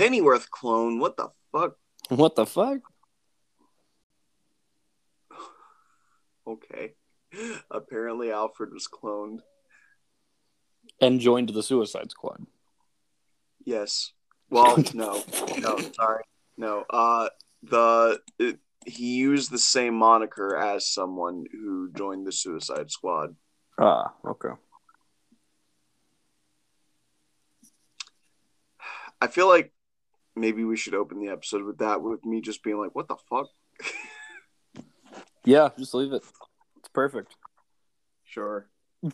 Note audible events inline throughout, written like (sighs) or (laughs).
Pennyworth clone. What the fuck? What the fuck? Okay. (laughs) Apparently, Alfred was cloned. And joined the Suicide Squad. Yes. Well, (laughs) no, no, sorry, no. Uh, the it, he used the same moniker as someone who joined the Suicide Squad. Ah, okay. I feel like maybe we should open the episode with that, with me just being like, "What the fuck." Yeah, just leave it. It's perfect. Sure. (laughs)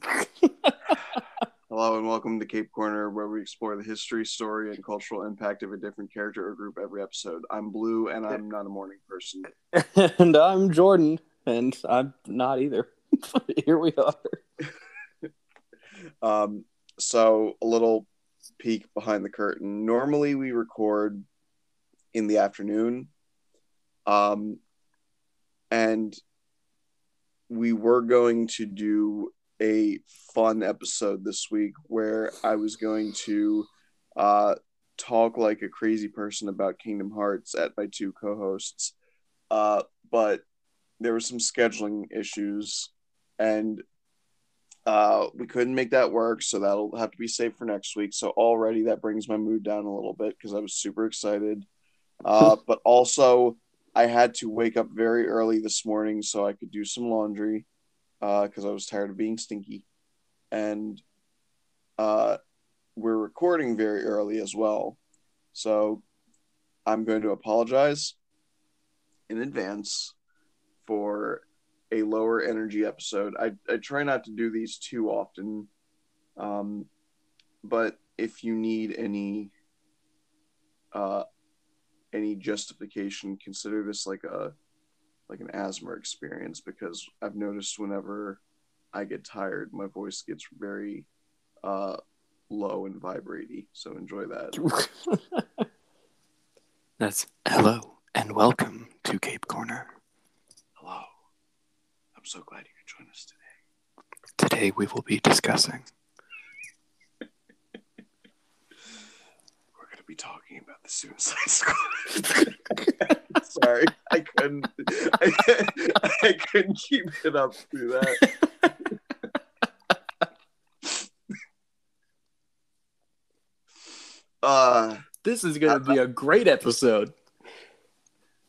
Hello and welcome to Cape Corner, where we explore the history, story, and cultural impact of a different character or group every episode. I'm Blue, and I'm not a morning person. (laughs) and I'm Jordan, and I'm not either. (laughs) Here we are. Um, so a little peek behind the curtain. Normally we record in the afternoon. Um, and we were going to do a fun episode this week where I was going to uh, talk like a crazy person about Kingdom Hearts at my two co-hosts. Uh, but there were some scheduling issues and uh, we couldn't make that work, so that'll have to be saved for next week. So already that brings my mood down a little bit because I was super excited. Uh, (laughs) but also, I had to wake up very early this morning so I could do some laundry because I was tired of being stinky. And uh, we're recording very early as well. So I'm going to apologize in advance for a lower energy episode. I, I try not to do these too often. Um, but if you need any uh, any justification, consider this like a like an ASMR experience because I've noticed whenever I get tired, my voice gets very uh, low and vibraty. So enjoy that. (laughs) That's hello and welcome to Cape Corner. Hello. I'm so glad you could join us today. Today we will be discussing. We're going to be talking about the Suicide (laughs) Squad. (laughs) Sorry, I couldn't. I, I couldn't keep it up through that. (laughs) Uh, This is going to be a great episode.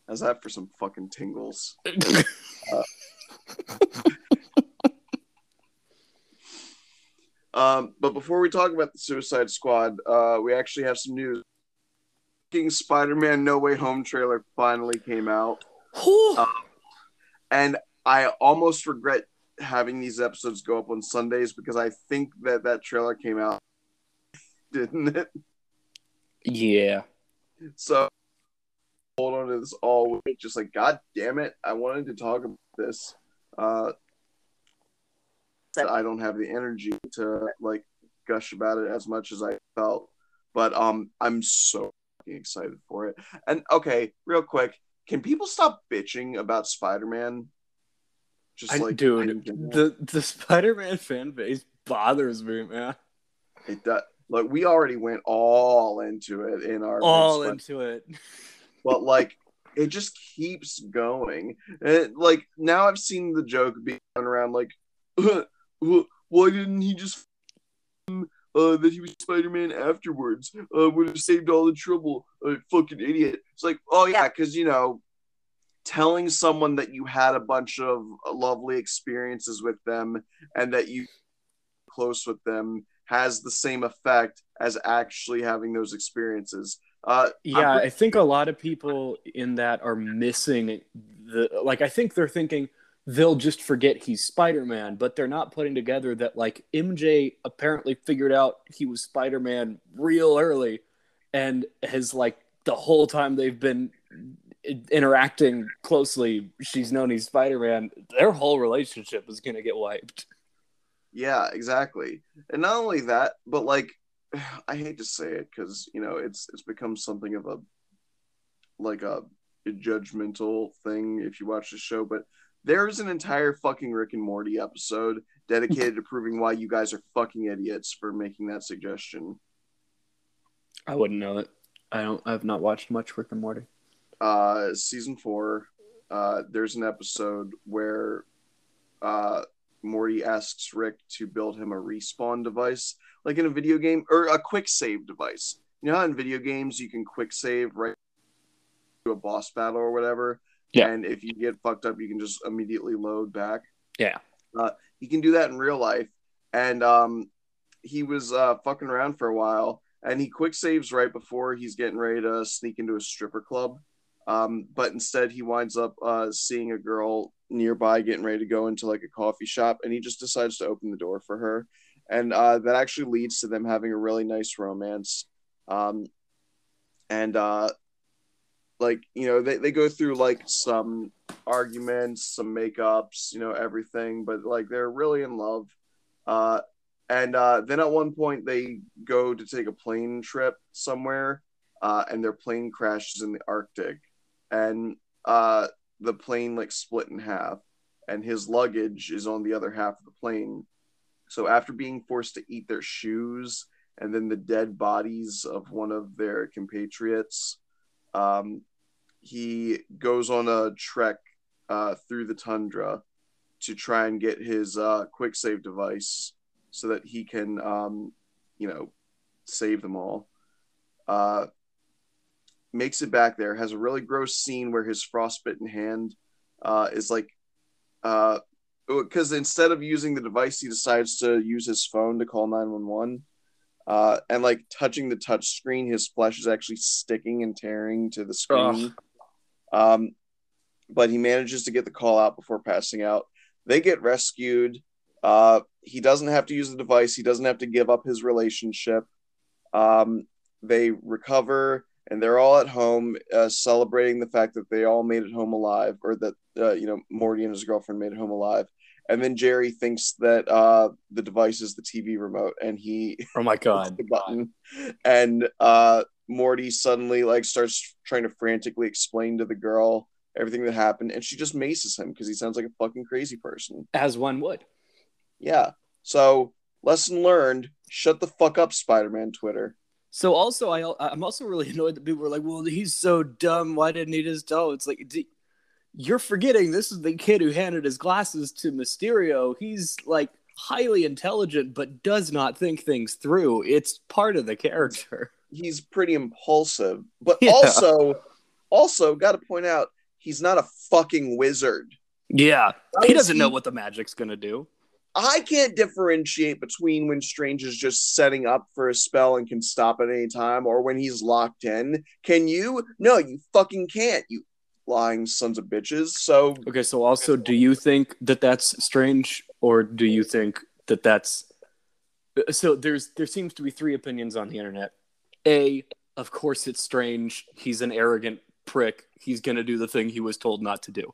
how's that for some fucking tingles? Um, but before we talk about the Suicide Squad, uh, we actually have some news. King Spider-Man No Way Home trailer finally came out, Whew. and I almost regret having these episodes go up on Sundays because I think that that trailer came out, didn't it? yeah. So hold on to this all week, just like God damn it, I wanted to talk about this. Uh, I don't have the energy to like gush about it as much as I felt, but um, I'm so excited for it. And okay, real quick, can people stop bitching about Spider-Man? Just I, like dude, the the Spider-Man fan base bothers me, man. it does. Like we already went all into it in our All into it. but like it just keeps going. And like now I've seen the joke being around like, (laughs) why didn't he just uh, that he was Spider Man afterwards? Uh, would have saved all the trouble. Uh, fucking idiot. It's like, oh yeah, because you know, telling someone that you had a bunch of lovely experiences with them and that you close with them has the same effect as actually having those experiences. Uh, Yeah, I'm- I think a lot of people in that are missing the like I think they're thinking they'll just forget he's Spider-Man, but they're not putting together that like MJ apparently figured out he was Spider-Man real early and has like the whole time they've been interacting closely, she's known he's Spider-Man. Their whole relationship is going to get wiped. Yeah, exactly. And not only that, but like (sighs) I hate to say it because you know it's it's become something of a like a, a judgmental thing if you watch the show, but there's an entire fucking Rick and Morty episode dedicated to proving why you guys are fucking idiots for making that suggestion. I wouldn't know it. I don't. I've not watched much Rick and Morty. Uh, season four. Uh, there's an episode where uh, Morty asks Rick to build him a respawn device, like in a video game, or a quick save device. You know how in video games you can quick save right to a boss battle or whatever. Yeah. And if you get fucked up, you can just immediately load back. Yeah. Uh, you can do that in real life. And um, he was uh, fucking around for a while, and he quick saves right before he's getting ready to sneak into a stripper club. Um, but instead, he winds up uh, seeing a girl nearby getting ready to go into like a coffee shop, and he just decides to open the door for her, and uh, that actually leads to them having a really nice romance. Um, and uh, like you know, they they go through like some arguments, some makeups, you know, everything, but like they're really in love. Uh, and uh, then at one point they go to take a plane trip somewhere, uh, and their plane crashes in the Arctic, and uh, the plane like split in half, and his luggage is on the other half of the plane. So after being forced to eat their shoes and then the dead bodies of one of their compatriots, um, he goes on a trek uh, through the tundra to try and get his uh, quick save device so that he can, um, you know, save them all. Uh, makes it back there, has a really gross scene where his frostbitten hand uh, is like, because instead of using the device, he decides to use his phone to call 911. Uh, and like touching the touch screen, his flesh is actually sticking and tearing to the screen. Um, but he manages to get the call out before passing out. They get rescued. Uh, he doesn't have to use the device. He doesn't have to give up his relationship. Um, they recover and they're all at home uh, celebrating the fact that they all made it home alive, or that uh, you know Morty and his girlfriend made it home alive. And then Jerry thinks that uh, the device is the TV remote, and he Oh my (laughs) god. the button, and uh, Morty suddenly like starts trying to frantically explain to the girl everything that happened, and she just maces him because he sounds like a fucking crazy person. As one would. Yeah. So lesson learned: shut the fuck up, Spider-Man Twitter. So also, I I'm also really (laughs) annoyed that people are like, "Well, he's so dumb. Why didn't he just tell?" It's like d- you're forgetting this is the kid who handed his glasses to Mysterio. He's like highly intelligent, but does not think things through. It's part of the character. He's pretty impulsive, but (laughs) Yeah. also, also got to point out he's not a fucking wizard. Yeah, he doesn't know what the magic's gonna do. I can't differentiate between when Strange is just setting up for a spell and can stop at any time or when he's locked in. Can you? No, you fucking can't, you lying sons of bitches. So, Okay, so also, do you think that that's strange, or do you think that that's so? There's there seems to be three opinions on the internet. A, of course, it's strange. He's an arrogant prick. He's gonna do the thing he was told not to do.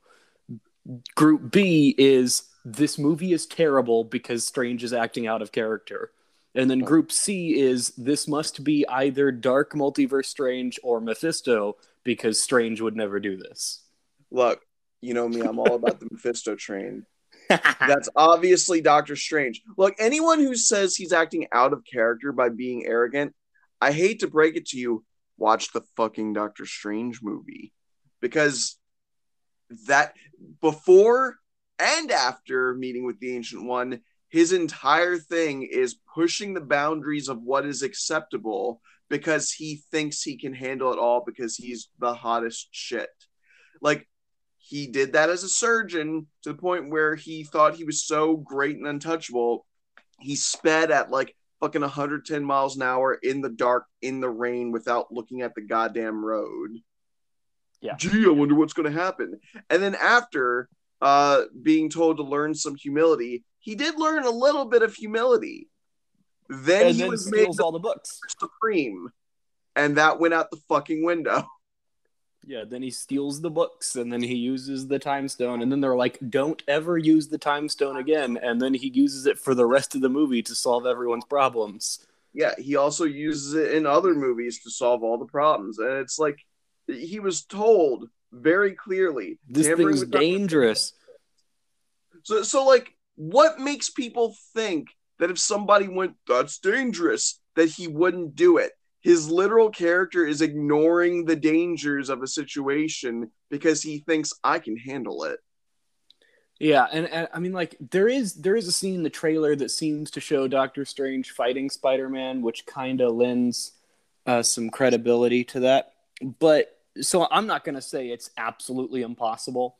Group B is this movie is terrible because Strange is acting out of character. And then group C is this must be either Dark Multiverse Strange or Mephisto because Strange would never do this. look, you know me, I'm all about the (laughs) Mephisto train. That's obviously Doctor Strange. Look, anyone who says he's acting out of character by being arrogant, I hate to break it to you, watch the fucking Doctor Strange movie. Because that before and after meeting with the Ancient One, his entire thing is pushing the boundaries of what is acceptable because he thinks he can handle it all because he's the hottest shit. Like, he did that as a surgeon to the point where he thought he was so great and untouchable. He sped at like fucking 110 miles an hour in the dark, in the rain, without looking at the goddamn road. Yeah. Gee, I wonder what's going to happen. And then after uh, being told to learn some humility, he did learn a little bit of humility. Then and he then was made steals all the books. supreme, and that went out the fucking window. (laughs) Yeah, then he steals the books and then he uses the time stone and then they're like, "Don't ever use the time stone again." And then he uses it for the rest of the movie to solve everyone's problems. yeah, he also uses it in other movies to solve all the problems. And it's like he was told very clearly This thing's dangerous. So, so like, what makes people think that if somebody went, that's dangerous, that he wouldn't do it? his literal character is ignoring the dangers of a situation because he thinks I can handle it. Yeah, and, and I mean, like there is there is a scene in the trailer that seems to show Doctor Strange fighting Spider Man, which kind of lends uh, some credibility to that. But so I'm not going to say it's absolutely impossible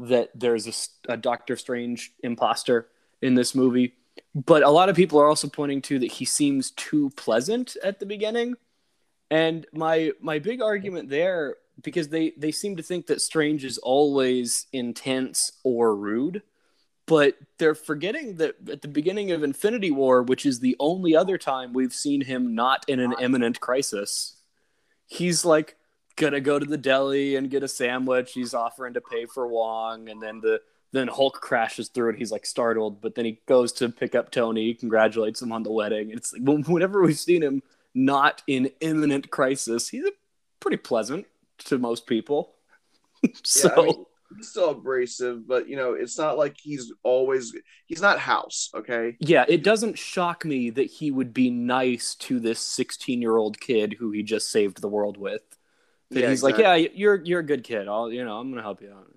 that there's a, a Doctor Strange imposter in this movie. But a lot of people are also pointing to that he seems too pleasant at the beginning. And my my big argument there because they they seem to think that Strange is always intense or rude, but they're forgetting that at the beginning of Infinity War, which is the only other time we've seen him not in an imminent crisis, he's like gonna go to the deli and get a sandwich. He's offering to pay for Wong, and then the then Hulk crashes through and he's like startled, but then he goes to pick up Tony, congratulates him on the wedding. It's like (laughs) whenever we've seen him not in imminent crisis, he's pretty pleasant to most people. (laughs) so yeah, I mean, he's still abrasive, but you know, it's not like he's always he's not house, okay? Yeah, it doesn't shock me that he would be nice to this 16-year-old kid who he just saved the world with. That yeah, he's exactly. like, "Yeah, you're you're a good kid. I'll, you know, I'm going to help you out."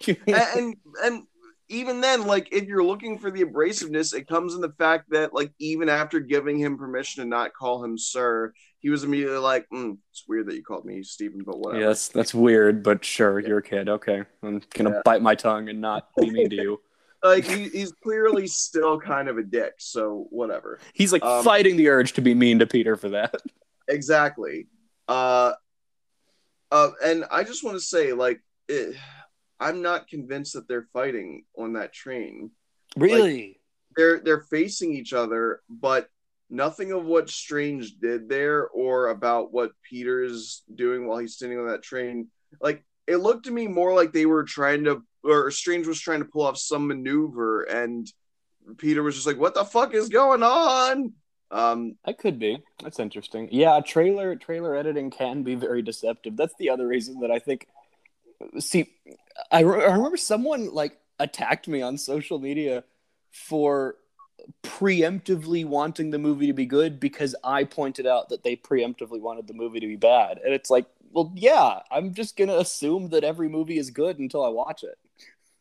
(laughs) and and even then, like if you're looking for the abrasiveness, it comes in the fact that like even after giving him permission to not call him sir, he was immediately like, mm, "It's weird that you called me Stephen, but whatever." Yes, that's weird, but sure, yeah. you're a kid. Okay, I'm gonna yeah. bite my tongue and not be mean to you. (laughs) (laughs) like he, he's clearly still kind of a dick, so whatever. He's like um, fighting the urge to be mean to Peter for that. Exactly. Uh, uh, and I just want to say, like, it, I'm not convinced that they're fighting on that train. Really? Like, they're they're facing each other, but nothing of what Strange did there or about what Peter's doing while he's sitting on that train. Like it looked to me more like they were trying to or Strange was trying to pull off some maneuver and Peter was just like, What the fuck is going on? Um that could be. That's interesting. Yeah, trailer trailer editing can be very deceptive. That's the other reason that I think see, I, re- I remember someone like attacked me on social media for preemptively wanting the movie to be good because I pointed out that they preemptively wanted the movie to be bad. And it's like, well, yeah, I'm just going to assume that every movie is good until I watch it.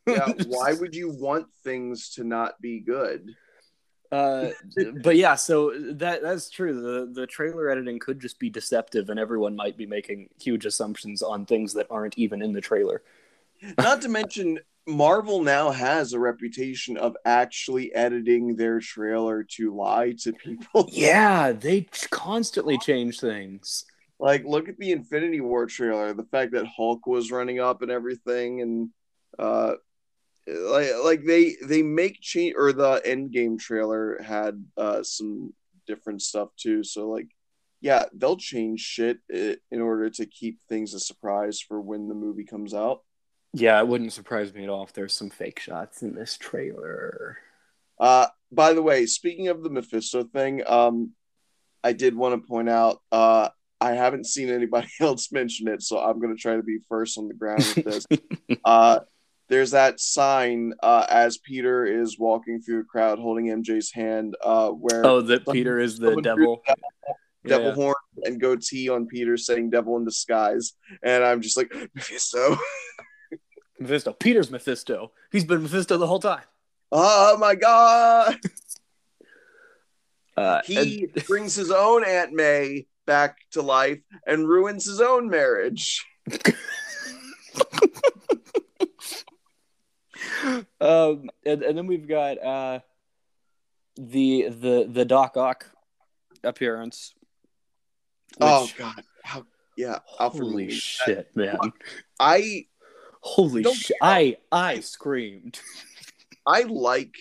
yeah, (laughs) why would you want things to not be good? Uh, but yeah, so that that's true. The the trailer editing could just be deceptive, and everyone might be making huge assumptions on things that aren't even in the trailer. Not to (laughs) mention, Marvel now has a reputation of actually editing their trailer to lie to people. (laughs) Yeah, they constantly change things. Like, look at the Infinity War trailer. The fact that Hulk was running up and everything, and uh, like like they they make change or the end game trailer had uh some different stuff too. So like yeah they'll change shit in order to keep things a surprise for when the movie comes out. Yeah it wouldn't surprise me at all if there's some fake shots in this trailer. Uh by the way speaking of the mephisto thing um i did want to point out uh I haven't seen anybody (laughs) else mention it, so I'm going to try to be first on the ground with this. (laughs) uh, there's that sign uh, as Peter is walking through a crowd holding MJ's hand, uh, where oh, that Peter is the devil, devil, devil yeah. horn and goatee on Peter saying "devil in disguise," and I'm just like Mephisto. (laughs) Mephisto. Peter's Mephisto. He's been Mephisto the whole time. Oh my god! (laughs) Uh, he and... (laughs) brings his own Aunt May back to life and ruins his own marriage. Um, and, and then we've got uh, the the the Doc Ock appearance. oh God! How yeah? Holy shit, man! I holy shit! I I screamed. (laughs) I like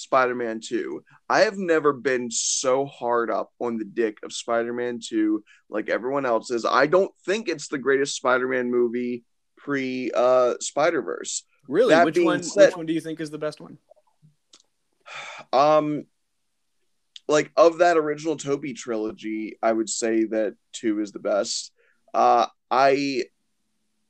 Spider-Man 2. I have never been so hard up on the dick of Spider-Man 2 like everyone else is. I don't think it's the greatest Spider-Man movie pre uh Spider-Verse. Really? That which one? Said, which one do you think is the best one? (sighs) Um, like of that original Tobey trilogy, I would say that two is the best. Uh, I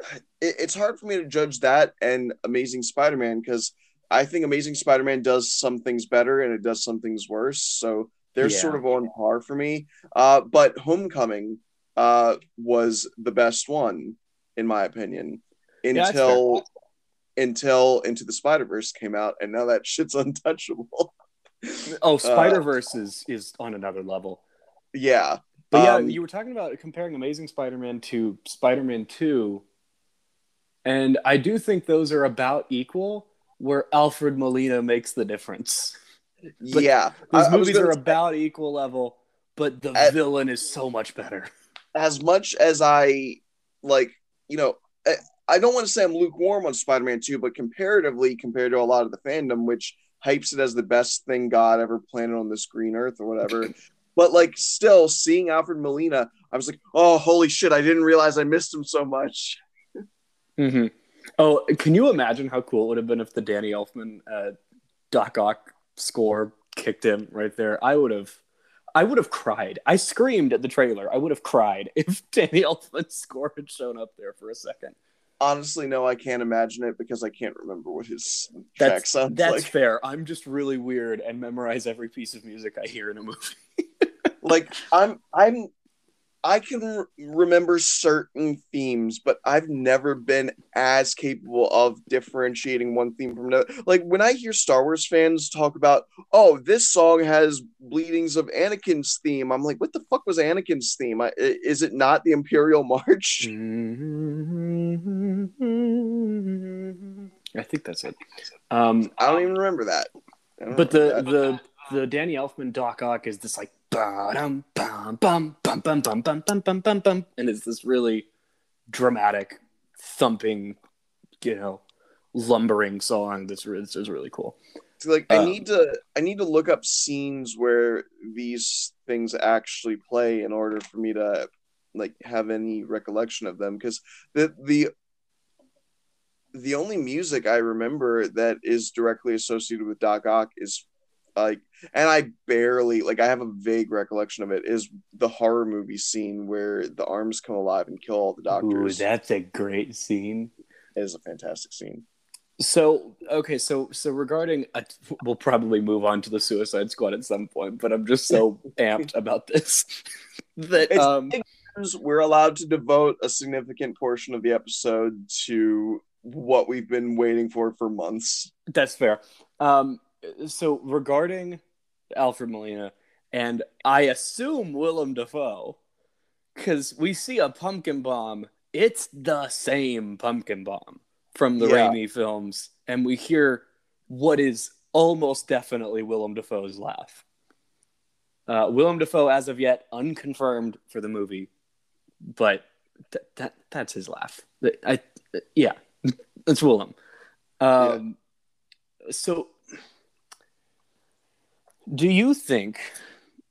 (sighs) it, it's hard for me to judge that and Amazing Spider-Man because I think Amazing Spider-Man does some things better and it does some things worse. So They're Yeah. sort of on par for me. Uh, but Homecoming uh, was the best one, in my opinion, until until Into the Spider Verse came out, and now that shit's (laughs) untouchable. Oh, Spider Verse is is on another level. yeah, But yeah, Um, you were talking about comparing Amazing Spider-Man to Spider-Man Two, and I do think those are about equal. Where Alfred Molina makes the difference. But yeah. Those I- I movies gonna are say- about equal level, but the At- villain is so much better. as much as I like, you know, I, don't want to say I'm lukewarm on Spider Man 2, but comparatively, compared to a lot of the fandom, which hypes it as the best thing God ever planted on this green earth or whatever. (laughs) but like, still seeing Alfred Molina, I was like, oh, holy shit, I didn't realize I missed him so much. Mm-hmm. Oh, can you imagine how cool it would have been if the Danny Elfman uh, Doc Ock score kicked in right there? I would have, I would have cried. I screamed at the trailer. I would have cried (laughs) if Danny Elfman's (laughs) score had shown up there for a second. Honestly, no, I can't imagine it because I can't remember what his track That's sounds that's like. fair. I'm just really weird and memorize every piece of music I hear in a movie. like I'm I'm I can re- remember certain themes, but I've never been as capable of differentiating one theme from another. Like when I hear Star Wars fans talk about, "Oh, this song has bleedings of Anakin's theme," I'm like, "What the fuck was Anakin's theme? I, is it not the Imperial March?" (laughs) I think that's it. Um, I don't even remember that. But the the the Danny Elfman Doc Ock is this like bum bum bum bum bum bum bum bum bum bum bum, and it's this really dramatic, thumping, you know, lumbering song that's re- that's just really cool. So, like I um, need to I need to look up scenes where these things actually play in order for me to like have any recollection of them because the the the only music I remember that is directly associated with Doc Ock is like and I barely like I have a vague recollection of it is the horror movie scene where the arms come alive and kill all the doctors that's a great scene. It is a fantastic scene. So okay, so so regarding, uh, we'll probably move on to the Suicide Squad at some point, but I'm just so (laughs) amped about this (laughs) that It's- um we're allowed to devote a significant portion of the episode to what we've been waiting for for months. that's fair. Um, so regarding Alfred Molina, and I assume Willem Dafoe, because we see a pumpkin bomb. It's the same pumpkin bomb from the Yeah. Raimi films, and we hear what is almost definitely Willem Dafoe's laugh. Uh, Willem Dafoe, as of yet, unconfirmed for the movie, but th- that that's his laugh. I, yeah, that's Willem. Um, So, do you think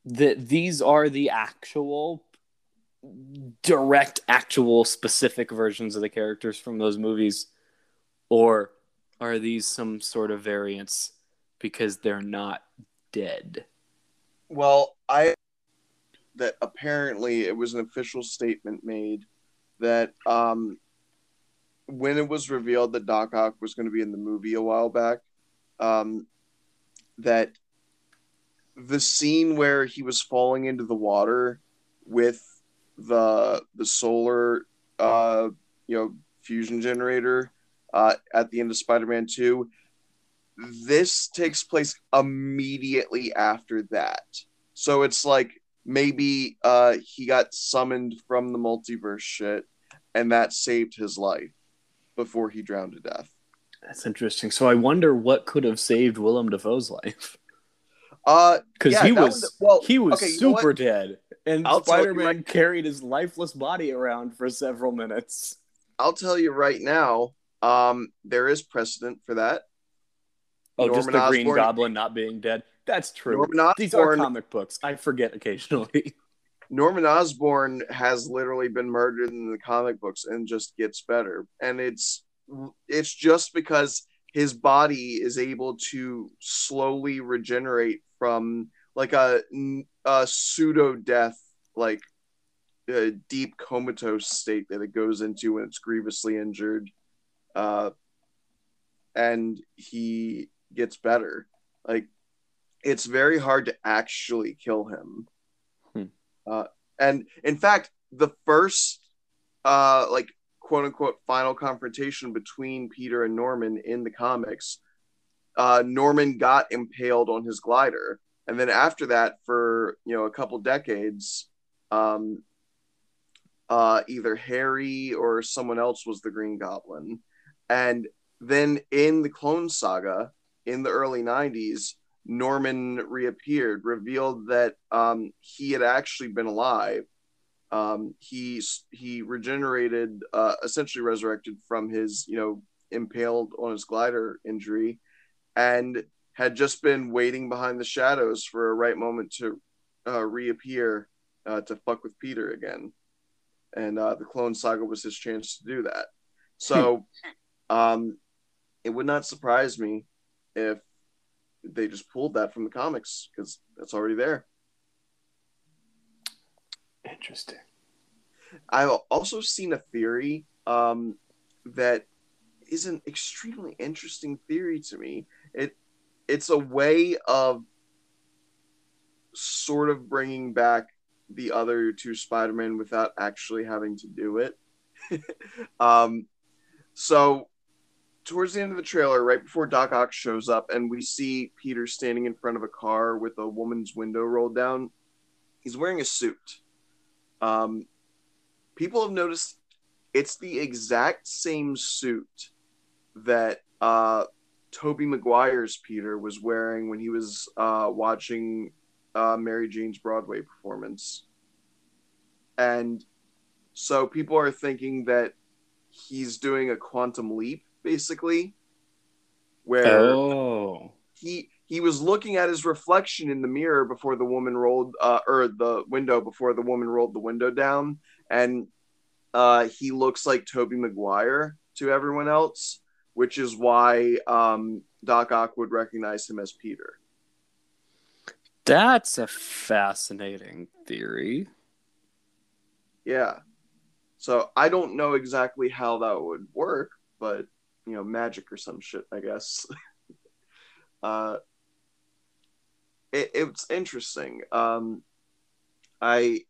that these are the actual, direct, actual, specific versions of the characters from those movies, or are these some sort of variants because they're not dead? Well, I that apparently it was an official statement made that um when it was revealed that Doc Ock was going to be in the movie a while back, um, that the scene where he was falling into the water with the the solar uh you know fusion generator uh at the end of Spider-Man 2 this takes place immediately after that. So it's like maybe uh he got summoned from the multiverse shit and that saved his life before he drowned to death. That's interesting. So I wonder what could have saved Willem Dafoe's life uh because Yeah, he was well, he was okay, you know super dead, and I'll Spider Man right- carried his lifeless body around for several minutes. I'll tell you right now um there is precedent for that Oh, just Norman the Green Goblin not being dead. That's true. Norman These are Osborn- comic books. I forget occasionally. (laughs) Norman Osborn has literally been murdered in the comic books and just gets better. And it's it's just because his body is able to slowly regenerate from like a, a pseudo death, like a deep comatose state that it goes into when it's grievously injured. Uh, and he gets better. Like it's very hard to actually kill him. Hmm. Uh, and in fact, the first, uh, like quote unquote, final confrontation between Peter and Norman in the comics, uh, Norman got impaled on his glider, and then after that, for you know a couple decades, um, uh, either Harry or someone else was the Green Goblin, and then in the Clone Saga in the early '90s, Norman reappeared, revealed that um, he had actually been alive. Um, he he regenerated, uh, essentially resurrected from his you know impaled on his glider injury, and had just been waiting behind the shadows for a right moment to uh, reappear uh, to fuck with Peter again. And uh, the Clone Saga was his chance to do that. So um, it would not surprise me if they just pulled that from the comics because that's already there. Interesting. I've also seen a theory um, that is an extremely interesting theory to me. It it's a way of sort of bringing back the other two Spider-Man without actually having to do it. (laughs) um, so towards the end of the trailer, right before Doc Ock shows up, and we see Peter standing in front of a car with a woman's window rolled down. He's wearing a suit. Um, people have noticed it's the exact same suit that uh, Tobey Maguire's Peter was wearing when he was uh, watching uh, Mary Jane's Broadway performance. And so people are thinking that he's doing a quantum leap, basically, where Oh. he he was looking at his reflection in the mirror before the woman rolled uh, or the window before the woman rolled the window down, and uh, he looks like Tobey Maguire to everyone else, which is why um, Doc Ock would recognize him as Peter. That's a fascinating theory. Yeah. So I don't know exactly how that would work, but you know, magic or some shit, I guess. (laughs) uh, it, it's interesting. Um, I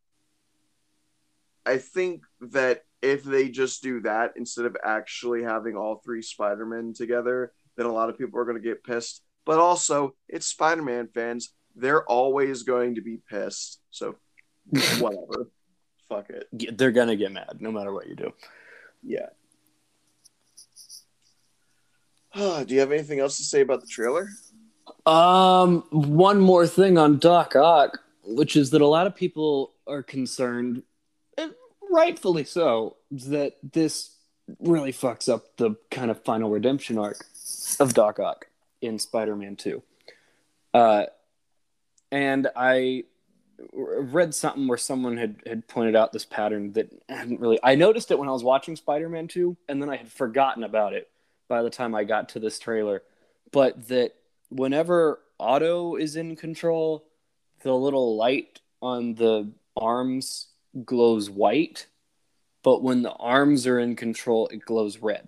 I think that if they just do that instead of actually having all three Spider-Men together, then a lot of people are going to get pissed. But also, it's Spider-Man fans; they're always going to be pissed. So, (laughs) whatever. Fuck it. Yeah, They're gonna get mad no matter what you do. Yeah. (sighs) do you have anything else to say about the trailer? Um, one more thing on Doc Ock, which is that a lot of people are concerned, and rightfully so, that this really fucks up the kind of final redemption arc of Doc Ock in Spider-Man Two. Uh, and I read something where someone had, had pointed out this pattern that I hadn't really I noticed it when I was watching Spider-Man 2 and then I had forgotten about it by the time I got to this trailer but that whenever Otto is in control the little light on the arms glows white but when the arms are in control it glows red.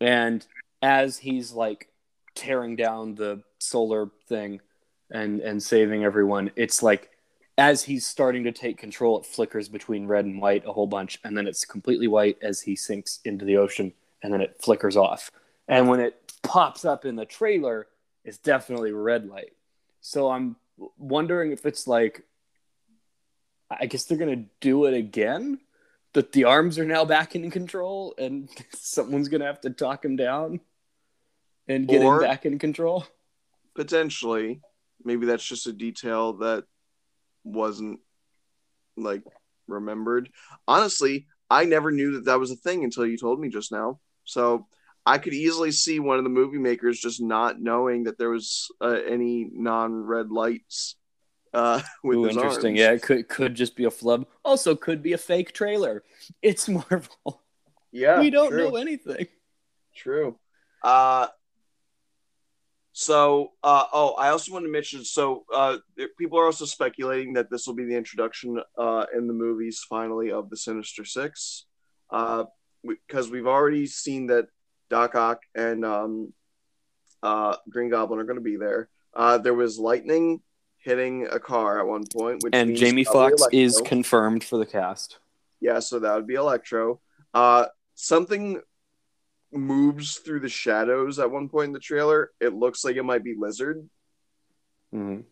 And as he's like tearing down the solar thing and and saving everyone it's like as he's starting to take control it flickers between red and white a whole bunch and then it's completely white as he sinks into the ocean and then it flickers off. And when it pops up in the trailer it's definitely red light. So i'm wondering if it's like i guess they're gonna do it again that the arms are now back in control and (laughs) someone's gonna have to talk him down and get Or- him back in control Potentially. Maybe that's just a detail that wasn't like remembered. Honestly, I never knew that that was a thing until you told me just now. So I could easily see one of the movie makers just not knowing that there was uh, any non-red lights uh, (laughs) with Ooh, interesting. arms. Yeah, it could could just be a flub. Also, could be a fake trailer. (laughs) It's Marvel. yeah. we don't true. know anything. True. Uh, so, uh, oh, I also want to mention. So, uh, there- people are also speculating that this will be the introduction uh, in the movies finally of the Sinister Six, uh, because we've already seen that Doc Ock and um, uh, Green Goblin are going to be there. Uh, there was lightning hitting a car at one point, which And Jamie Foxx is confirmed for the cast. yeah, so that would be Electro. Uh, something moves through the shadows at one point in the trailer. It looks like it might be Lizard. Mhm.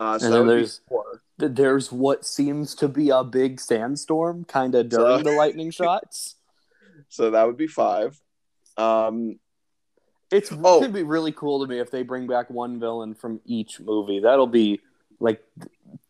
Uh, so And then there's- four. There's what seems to be a big sandstorm, kind of So- during the lightning (laughs) shots. So that would be five. Um, It's Oh. gonna be really cool to me if they bring back one villain from each movie. That'll be like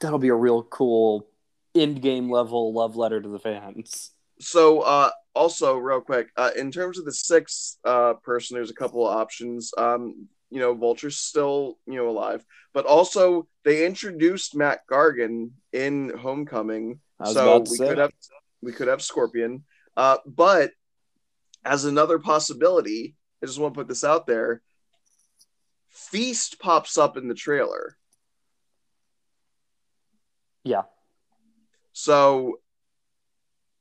that'll be a real cool end game level love letter to the fans. so uh, also real quick, uh, in terms of the sixth uh, person, there's a couple of options. Um, you know, Vulture's still you know alive, but also they introduced Mac Gargan in Homecoming, so we say. could have we could have Scorpion. Uh, but as another possibility, I just want to put this out there. Feast pops up in the trailer. Yeah. So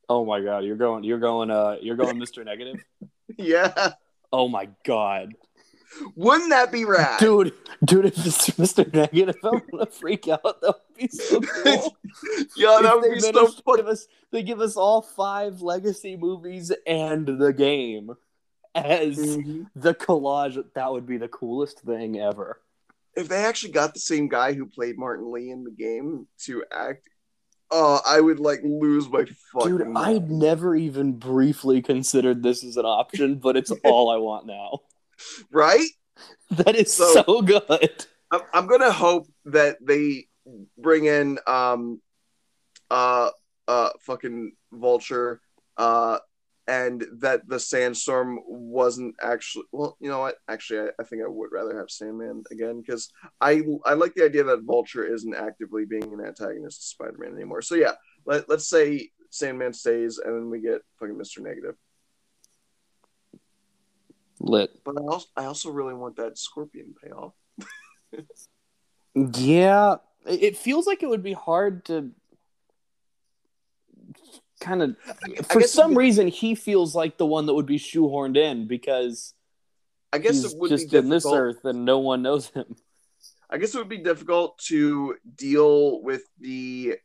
Oh my god, you're going you're going uh you're going Mr. Negative? (laughs) yeah, Oh my god. wouldn't that be rad? Dude, dude, if it's Mr. Negative, I'm gonna freak out. That would be so (laughs) cool. yeah, that would be so fun. give us they give us all five legacy movies and the game as Mhm. the collage that would be the coolest thing ever If they actually got the same guy who played Martin Li in the game to act, oh, I would like lose my fucking. dude mind. i'd never even briefly considered this as an option but it's (laughs) all i want now right? that is So- so, good I'm, I'm gonna hope that they bring in um uh uh fucking vulture uh and that the sandstorm wasn't actually well you know what? Actually I, I think i would rather have sandman again because i i like the idea that vulture isn't actively being an antagonist to spider-man anymore. So yeah let, let's say sandman stays and then we get fucking mr negative. Lit. But i also i also really want that scorpion payoff. (laughs) Yeah. It it feels like it would be hard to kind of for some reason he feels like the one that would be shoehorned in because i guess he's it would just be in this earth and no one knows him I guess it would be difficult to deal with the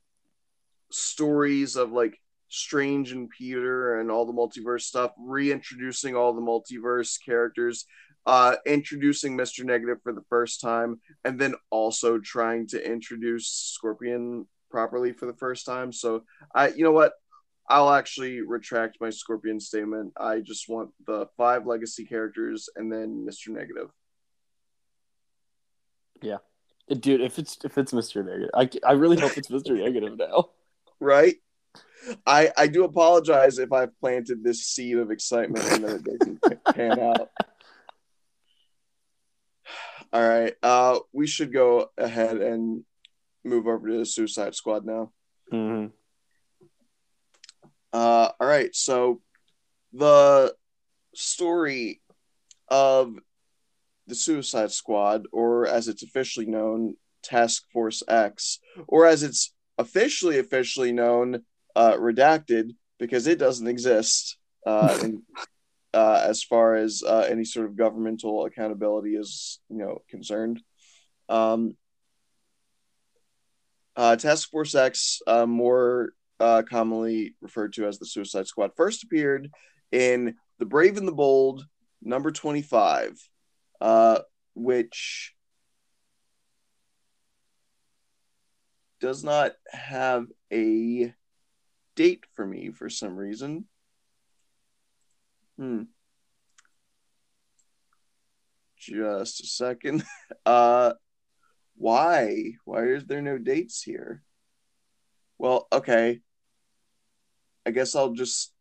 stories of like Strange and Peter and all the multiverse stuff, reintroducing all the multiverse characters, uh, introducing Mr. Negative for the first time, and then also trying to introduce Scorpion properly for the first time. So I you know what? I'll actually retract my Scorpion statement. I just want the five legacy characters and then Mr. Negative. Yeah. Dude if it's if it's mr negative i, I really hope it's mr negative now (laughs) right? I I do apologize if I've planted this seed of excitement and then it doesn't pan (laughs) out. All right, uh, we should go ahead and move over to the Suicide Squad now. Mhm. Uh, all right, so the story of the Suicide Squad, or as it's officially known, Task Force X, or as it's officially officially known, uh, redacted because it doesn't exist uh, (laughs) in, uh, as far as uh, any sort of governmental accountability is you know concerned. Um, uh, Task Force X, uh, more uh, commonly referred to as the Suicide Squad, first appeared in The Brave and the Bold, number 25, uh, which does not have a date for me for some reason. Hmm. Just a second. (laughs) Uh, why? Why is there no dates here? Well, okay. I guess I'll just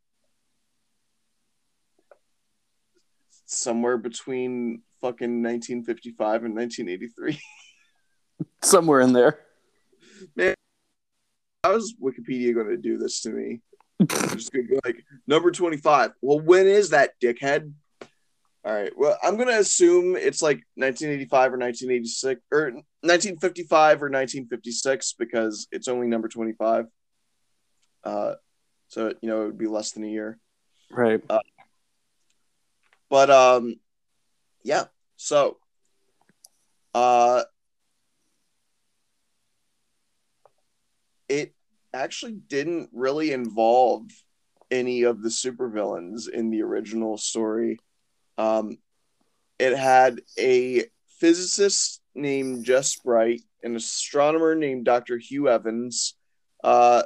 somewhere between fucking 1955 and 1983. (laughs) somewhere in there Man, How is Wikipedia going to do this to me? I'm just going to go like number 25. Well, when is that, dickhead? All right. Well, I'm going to assume it's like 1985 or 1986 or 1955 or 1956 because it's only number 25. Uh, so you know it would be less than a year. right But um, yeah. So Uh, it actually didn't really involve any of the supervillains in the original story. Um, it had a physicist named Jess Bright, an astronomer named Dr. Hugh Evans, uh,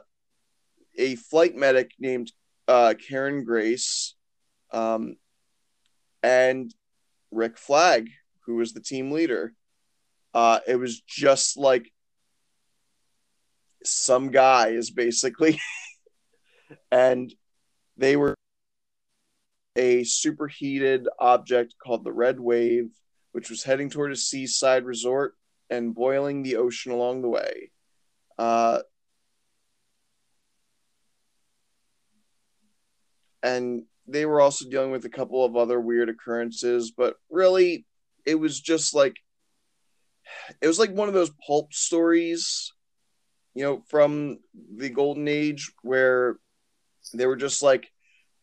a flight medic named uh, Karin Grace, um, and Rick Flag, who was the team leader. Uh, it was just like some guys, basically. (laughs) and they were a superheated object called the Red Wave, which was heading toward a seaside resort and boiling the ocean along the way. Uh, and they were also dealing with a couple of other weird occurrences, but really, it was just like it was like one of those pulp stories, you know, from the golden age where they were just like,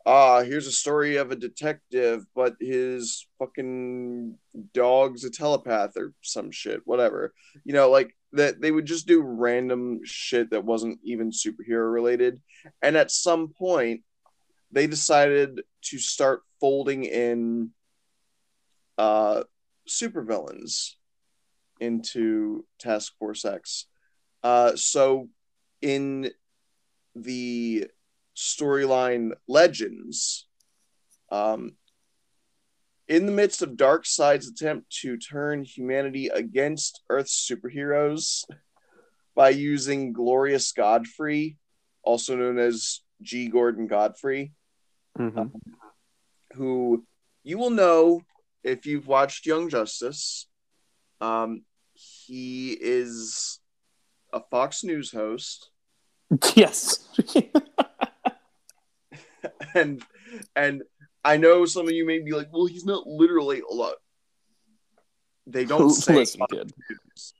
ah, here's a story of a detective, but his fucking dog's a telepath or some shit, whatever. You know, like that they would just do random shit that wasn't even superhero related. And at some point, they decided to start folding in uh supervillains into Task Force X. Uh, so in the storyline Legends, um, in the midst of Darkseid's attempt to turn humanity against Earth's superheroes by using Glorious Godfrey, also known as G. Gordon Godfrey, Mm-hmm. um, who you will know if you've watched Young Justice. Um, he is a Fox News host, (laughs) yes. (laughs) and and I know some of you may be like, "Well, he's not literally a lot." They don't (laughs) say Listen, Fox kid. News,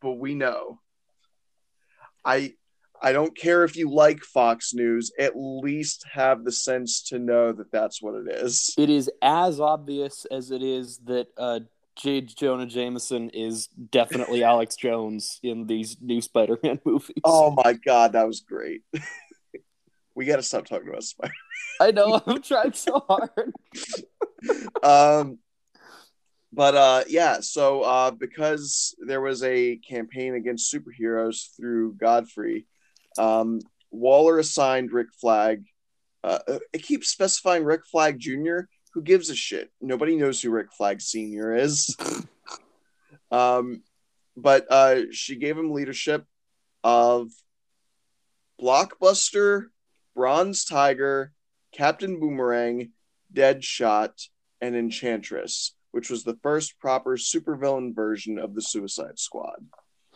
but we know. I I don't care if you like Fox News. At least have the sense to know that that's what it is. It is as obvious as it is that uh, J. Jonah Jameson is definitely (laughs) Alex Jones in these new Spider-Man (laughs) movies. Oh my god, that was great. (laughs) we got to stop talking about Spider. I know. I'm trying so hard. um but uh yeah so uh because there was a campaign against superheroes through godfrey um waller assigned rick flag uh it keeps specifying rick flag jr who gives a shit nobody knows who rick flag senior is (laughs) um but uh she gave him leadership of blockbuster bronze tiger captain boomerang deadshot and Enchantress, which was the first proper supervillain version of the Suicide Squad.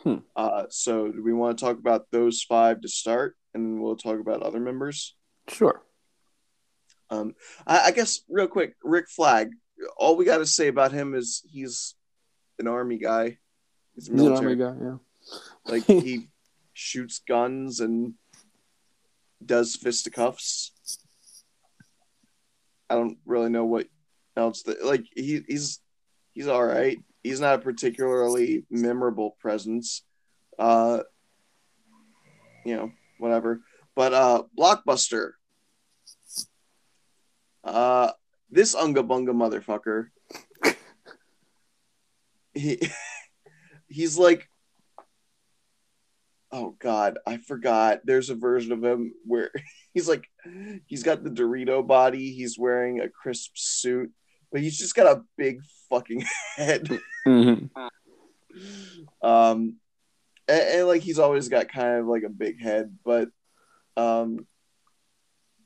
Hmm. Uh, so, do we want to talk about those five to start, and we'll talk about other members? Sure. Um, I, I guess real quick, Rick Flag. All we got to say about him is he's an army guy. He's a He's an military. army guy, yeah. Like (laughs) he shoots guns and does fisticuffs. I don't really know what else that like he, he's he's all right. He's not a particularly memorable presence. Uh you know, whatever. But uh Blockbuster. Uh this unga bunga motherfucker. he (laughs) he's like oh god i forgot there's a version of him where (laughs) he's like he's got the dorito body he's wearing a crisp suit but he's just got a big fucking (laughs) head Mm-hmm. um and, and, like he's always got kind of like a big head but um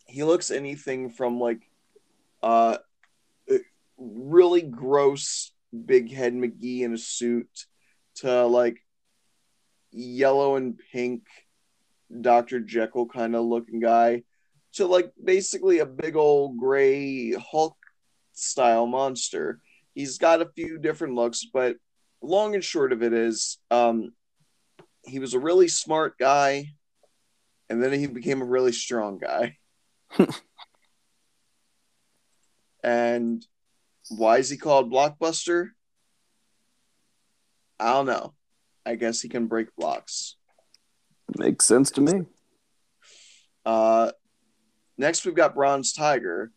he looks anything from like uh really gross big head mcgee in a suit to like yellow and pink Dr. Jekyll kind of looking guy to like basically a big old gray Hulk style monster. He's got a few different looks, but long and short of it is um he was a really smart guy and then he became a really strong guy. (laughs) and why is he called Blockbuster? I don't know. I guess he can break blocks. Makes sense to me. Uh, next, we've got Bronze Tiger,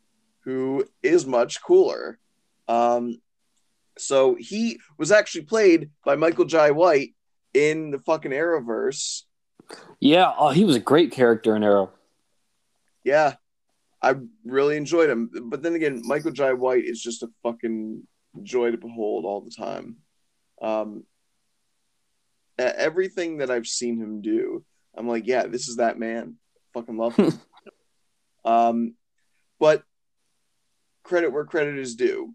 who is much cooler. Um, so he was actually played by Michael Jai White in the fucking Arrowverse. Yeah, oh, he was a great character in Arrow. Yeah, I really enjoyed him. But then again, Michael Jai White is just a fucking joy to behold all the time. Um, everything that I've seen him do, I'm like, yeah, this is that man. Fucking love him. (laughs) um, but credit where credit is due.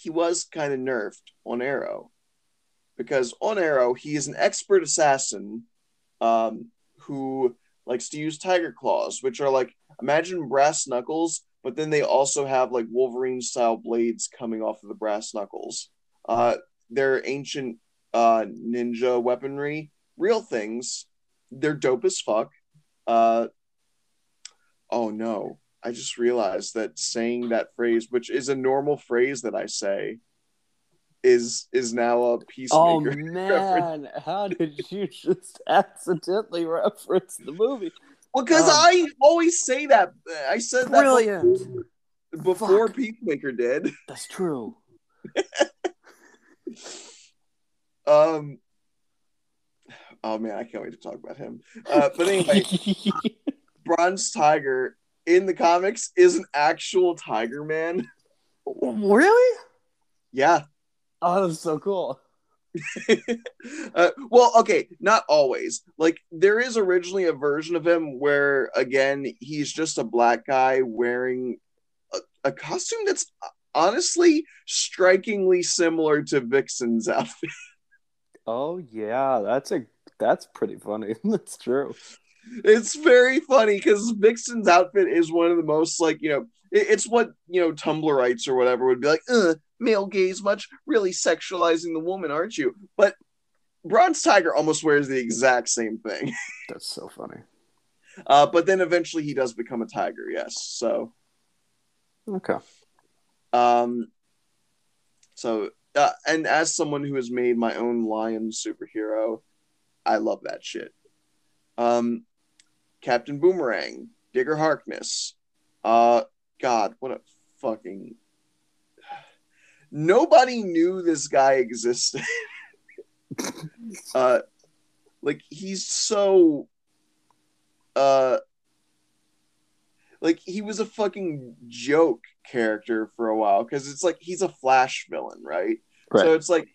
He was kind of nerfed on Arrow because on Arrow he is an expert assassin um, who likes to use tiger claws, which are like imagine brass knuckles, but then they also have like Wolverine style blades coming off of the brass knuckles. Uh, they're ancient uh, ninja weaponry, real things. They're dope as fuck. Uh, oh no, I just realized that saying that phrase, which is a normal phrase that I say, is is now a peacemaker. Oh (laughs) man, how did you just (laughs) accidentally reference the movie? Well, because Um, I always say that. I said that Brilliant. before, before Fuck. Peacemaker did. (laughs) That's true. Um. Oh man, I can't wait to talk about him. Uh, but anyway, Bronze Tiger in the comics is an actual tiger man. really? Yeah. Oh, that's so cool. (laughs) uh, well, okay, not always. Like there is originally a version of him where again he's just a black guy wearing a, a costume that's honestly strikingly similar to Vixen's outfit. (laughs) Oh yeah, that's a that's pretty funny. (laughs) that's true. It's very funny because Vixen's outfit is one of the most like you know it- it's what you know Tumblrites or whatever would be like. Uh, male gaze much, really sexualizing the woman, aren't you? But Bronze Tiger almost wears the exact same thing. (laughs) That's so funny. Uh, but then eventually he does become a tiger. Yes. So Okay. um, so uh, and as someone who has made my own lion superhero, I love that shit. Um, Captain Boomerang, Digger Harkness. Uh, God, what a fucking. Nobody knew this guy existed. (laughs) uh, like he's so. Uh, like he was a fucking joke character for a while because it's like he's a Flash villain, right? Right. So it's like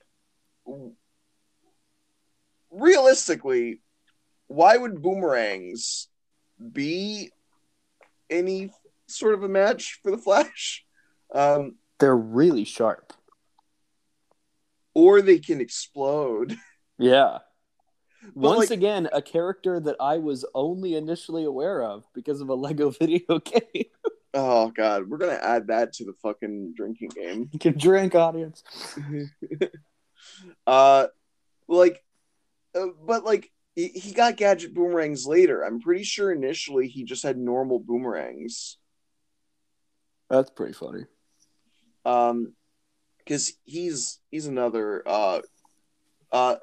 realistically, why would boomerangs be any sort of a match for the Flash? Um, They're really sharp. or they can explode. (laughs) Yeah. Once like- again, a character that I was only initially aware of because of a Lego (laughs) video game. Oh god, we're gonna add that to the fucking drinking game. you (laughs) can drink, audience. uh, like, uh, but like he, he got gadget boomerangs later. I'm pretty sure initially he just had normal boomerangs. That's pretty funny. um because he's he's another uh uh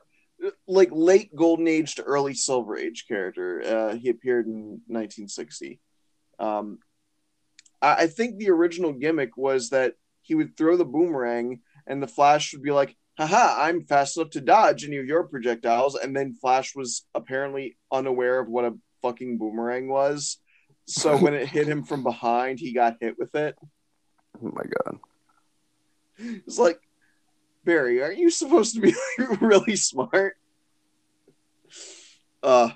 like late golden age to early silver age character uh he appeared in 1960 um I, I think the original gimmick was that he would throw the boomerang and the flash would be like haha i'm fast enough to dodge any of your projectiles and then flash was apparently unaware of what a fucking boomerang was so (laughs) when it hit him from behind he got hit with it Oh my god. It's like, Barry, aren't you supposed to be (laughs) like, really smart? Uh,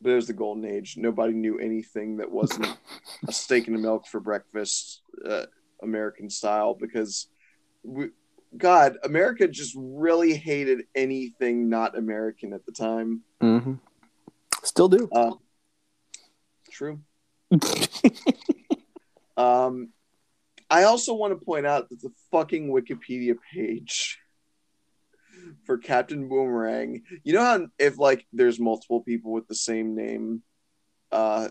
but it was the golden age. Nobody knew anything that wasn't (laughs) a steak and a milk for breakfast, uh, American style, because we, God, America just really hated anything not American at the time. Mm-hmm. Still do. Uh, true. (laughs) Um, I also want to point out that the fucking Wikipedia page (laughs) for Captain Boomerang, you know how if like there's multiple people with the same name, uh,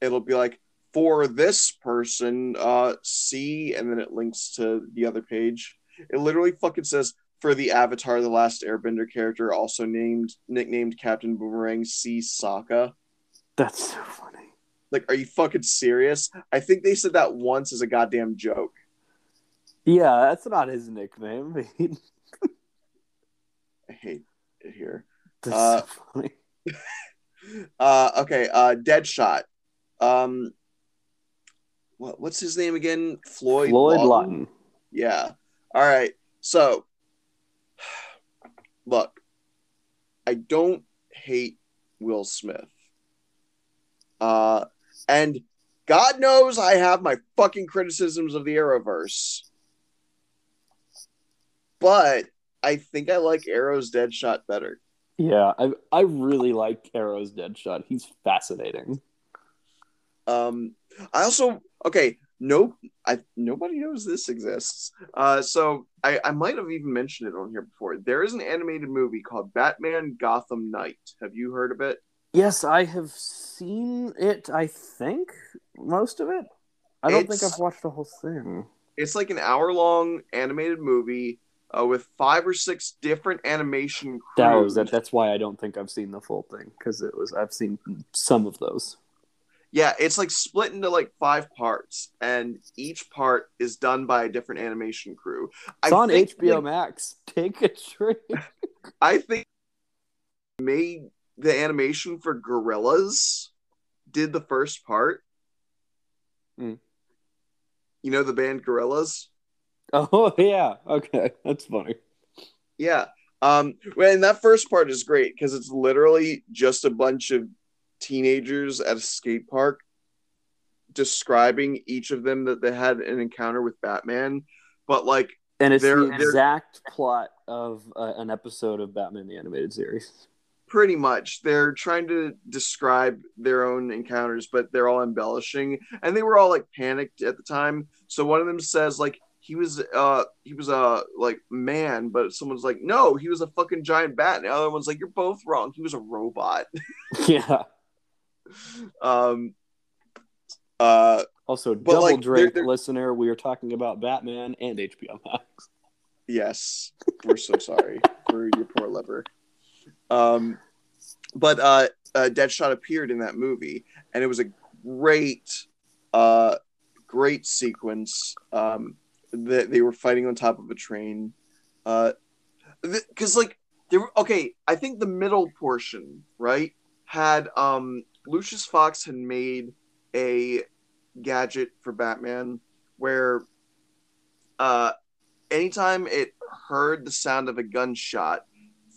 it'll be like for this person, uh, C, and then it links to the other page. It literally fucking says for the Avatar: The Last Airbender character, also named nicknamed Captain Boomerang C. Sokka. That's so funny. Like, are you fucking serious? I think they said that once as a goddamn joke. Yeah, that's not his nickname. (laughs) I hate it here. That's Uh, so funny. (laughs) Uh, okay, uh, Deadshot. Um, what, what's his name again? Floyd. Floyd Lawton? Lawton. Yeah. All right. So, look, I don't hate Will Smith. Uh, and God knows I have my fucking criticisms of the Arrowverse. But I think I like Arrow's Deadshot better. Yeah, I I really like Arrow's Deadshot. He's fascinating. Um, I also okay. No, I nobody knows this exists. Uh, so I I might have even mentioned it on here before. There is an animated movie called Batman Gotham Knight. Have you heard of it? Yes, I have seen it. I think most of it. I don't think I've watched the whole thing. It's like an hour long animated movie uh, with five or six different animation crews. That was that. That's why I don't think I've seen the full thing because it was. I've seen some of those. Yeah, it's like split into like five parts, and each part is done by a different animation crew. It's I on think, HBO like, Max. (laughs) Take a trip. (laughs) I think made the animation for Gorillaz did the first part. Hmm. You know the band Gorillaz? Oh (laughs) yeah. Okay, that's funny. Yeah. Um and that first part is great because it's literally just a bunch of teenagers at a skate park describing each of them that they had an encounter with Batman. But like And it's They're- the they're- exact plot of uh, an episode of Batman the Animated Series. pretty much they're trying to describe their own encounters but they're all embellishing and they were all like panicked at the time so one of them says like he was uh he was a like man but someone's like no he was a fucking giant bat and the other one's like you're both wrong he was a robot (laughs) (laughs) yeah. Um uh Also, double like, drink they're- they're- listener. We are talking about Batman and HBO Max. yes we're so sorry for your poor liver um but uh, uh deadshot appeared in that movie and it was a great uh great sequence um that they were fighting on top of a train uh because like they were okay i think the middle portion right had um lucius fox had made a gadget for batman where uh anytime it heard the sound of a gunshot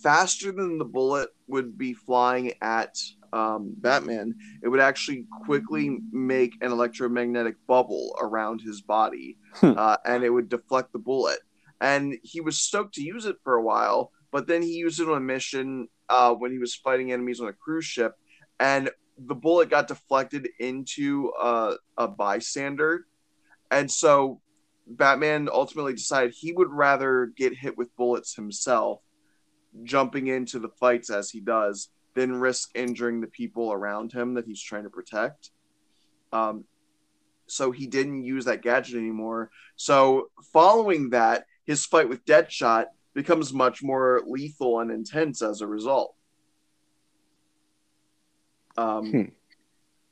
faster than the bullet would be flying at um, Batman, it would actually quickly make an electromagnetic bubble around his body, Hmm. uh, and it would deflect the bullet. And he was stoked to use it for a while, but then he used it on a mission uh, when he was fighting enemies on a cruise ship, and the bullet got deflected into uh, a bystander, and so Batman ultimately decided he would rather get hit with bullets himself jumping into the fights as he does than risk injuring the people around him that he's trying to protect. Um, so he didn't use that gadget anymore. So following that, his fight with Deadshot becomes much more lethal and intense as a result. Um, Hmm.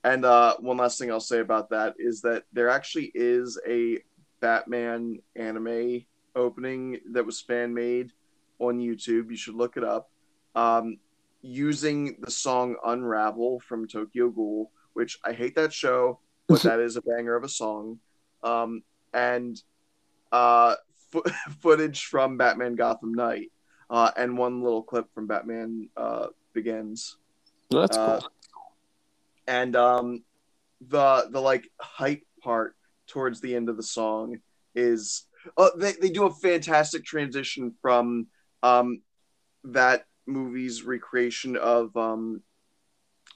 And uh, one last thing I'll say about that is that there actually is a Batman anime opening that was fan made on YouTube. You should look it up. Um, using the song Unravel from Tokyo Ghoul, which I hate that show, but that is a banger of a song. Um, and uh, fo- (laughs) footage from Batman Gotham Knight, uh, and one little clip from Batman uh, Begins That's Uh, cool. And um the the like hype part towards the end of the song is uh, they, they do a fantastic transition from um that movie's recreation of um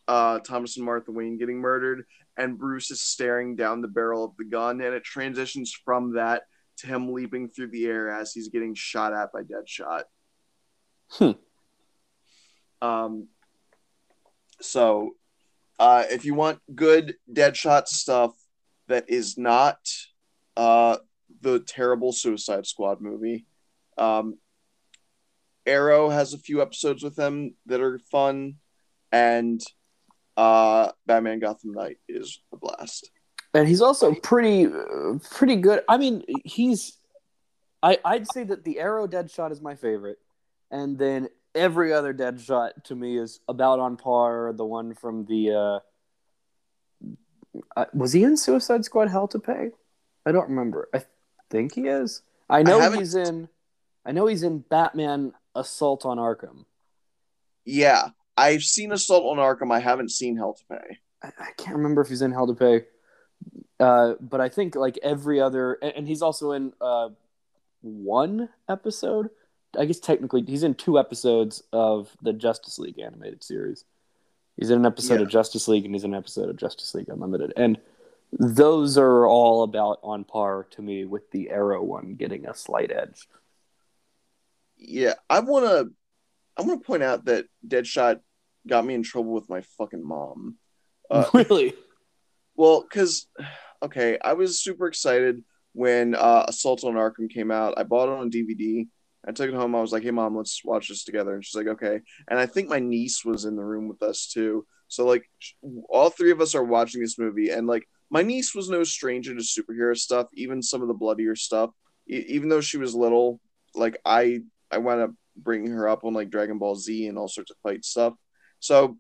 uh Thomas and Martha Wayne getting murdered and Bruce is staring down the barrel of the gun and it transitions from that to him leaping through the air as he's getting shot at by Deadshot. Hmm. Um so uh, if you want good Deadshot stuff that is not uh, the terrible Suicide Squad movie, um, Arrow has a few episodes with him that are fun, and uh, Batman Gotham Knight is a blast. And he's also pretty, pretty good. I mean, he's. I I'd say that the Arrow Deadshot is my favorite, and then every other Deadshot to me is about on par. The one from the. Uh, uh, was he in Suicide Squad Hell to Pay? I don't remember. I think he is. I know haven't- he's in. I know he's in Batman Assault on Arkham. Yeah, I've seen Assault on Arkham. I haven't seen Hell to Pay. I, I can't remember if he's in Hell to Pay. Uh, but I think like every other, and, and he's also in uh, one episode. I guess technically he's in two episodes of the Justice League animated series. He's in an episode Yeah. of Justice League and he's in an episode of Justice League Unlimited, and those are all about on par to me with the Arrow one getting a slight edge. Yeah, I want to. I want to point out that Deadshot got me in trouble with my fucking mom. Uh, (laughs) really? Well, because okay, I was super excited when uh, Assault on Arkham came out. I bought it on DVD. I took it home. I was like, "Hey, mom, let's watch this together." And she's like, "Okay." And I think my niece was in the room with us too. So like, all three of us are watching this movie, and like, my niece was no stranger to superhero stuff, even some of the bloodier stuff. E- even though she was little, like I, I wound up bringing her up on like Dragon Ball Z and all sorts of fight stuff. So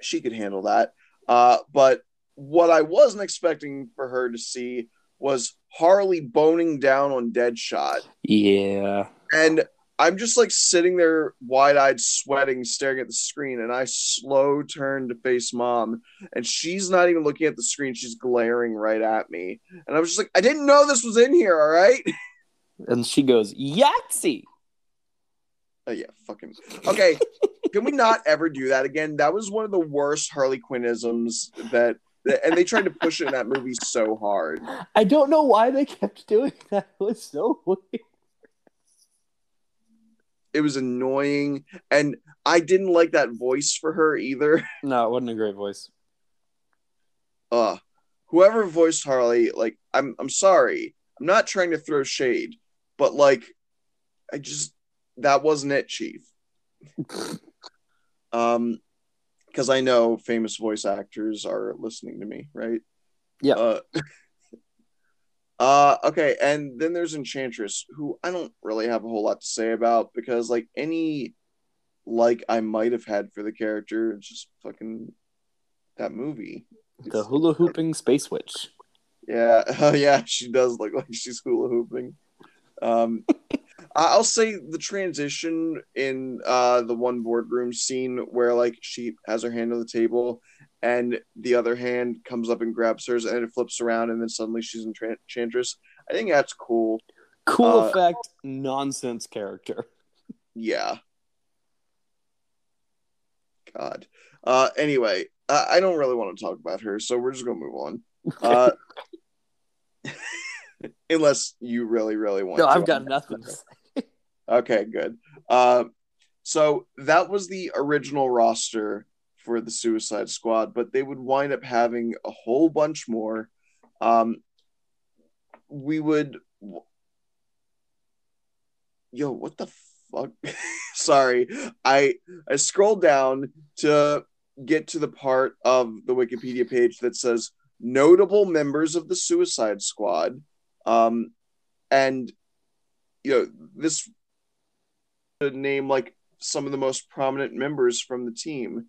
she could handle that. Uh, but what I wasn't expecting for her to see was Harley boning down on Deadshot. Yeah. And I'm just like sitting there wide eyed, sweating, staring at the screen. And I slow turn to face mom. And she's not even looking at the screen. She's glaring right at me. And I was just like, I didn't know this was in here. All right. (laughs) And she goes, Yahtzee! Oh, yeah. Fucking. (laughs) Okay. Can we not ever do that again? That was one of the worst Harley Quinnisms that. And they tried to push it in that movie so hard. I don't know why they kept doing that. It was so weird. It was annoying and i didn't like that voice for her either. (laughs) No, it wasn't a great voice. uh whoever voiced harley like i'm i'm sorry. I'm not trying to throw shade but like i just that wasn't it chief. (laughs) Um because i know famous voice actors are listening to me right? Yeah. uh, (laughs) uh okay and then there's enchantress who i don't really have a whole lot to say about because like any like i might have had for the character it's just fucking that movie The hula hooping space witch. yeah, (laughs) oh yeah, she does look like she's hula hooping. Um, (laughs) I'll say the transition in uh, the one boardroom scene where like she has her hand on the table and the other hand comes up and grabs hers and it flips around and then suddenly she's enchantress. I think that's cool. Cool Uh, effect, nonsense character. Yeah. God. Uh, anyway, I, I don't really want to talk about her, so we're just gonna move on. Uh, (laughs) unless you really, really want. no, to. I've got nothing. Okay, good. Uh, so that was the original roster for the Suicide Squad, but they would wind up having a whole bunch more. Um, we would. Yo, what the fuck? (laughs) Sorry, I I scrolled down to get to the part of the Wikipedia page that says notable members of the Suicide Squad, um, and you know this to name like some of the most prominent members from the team.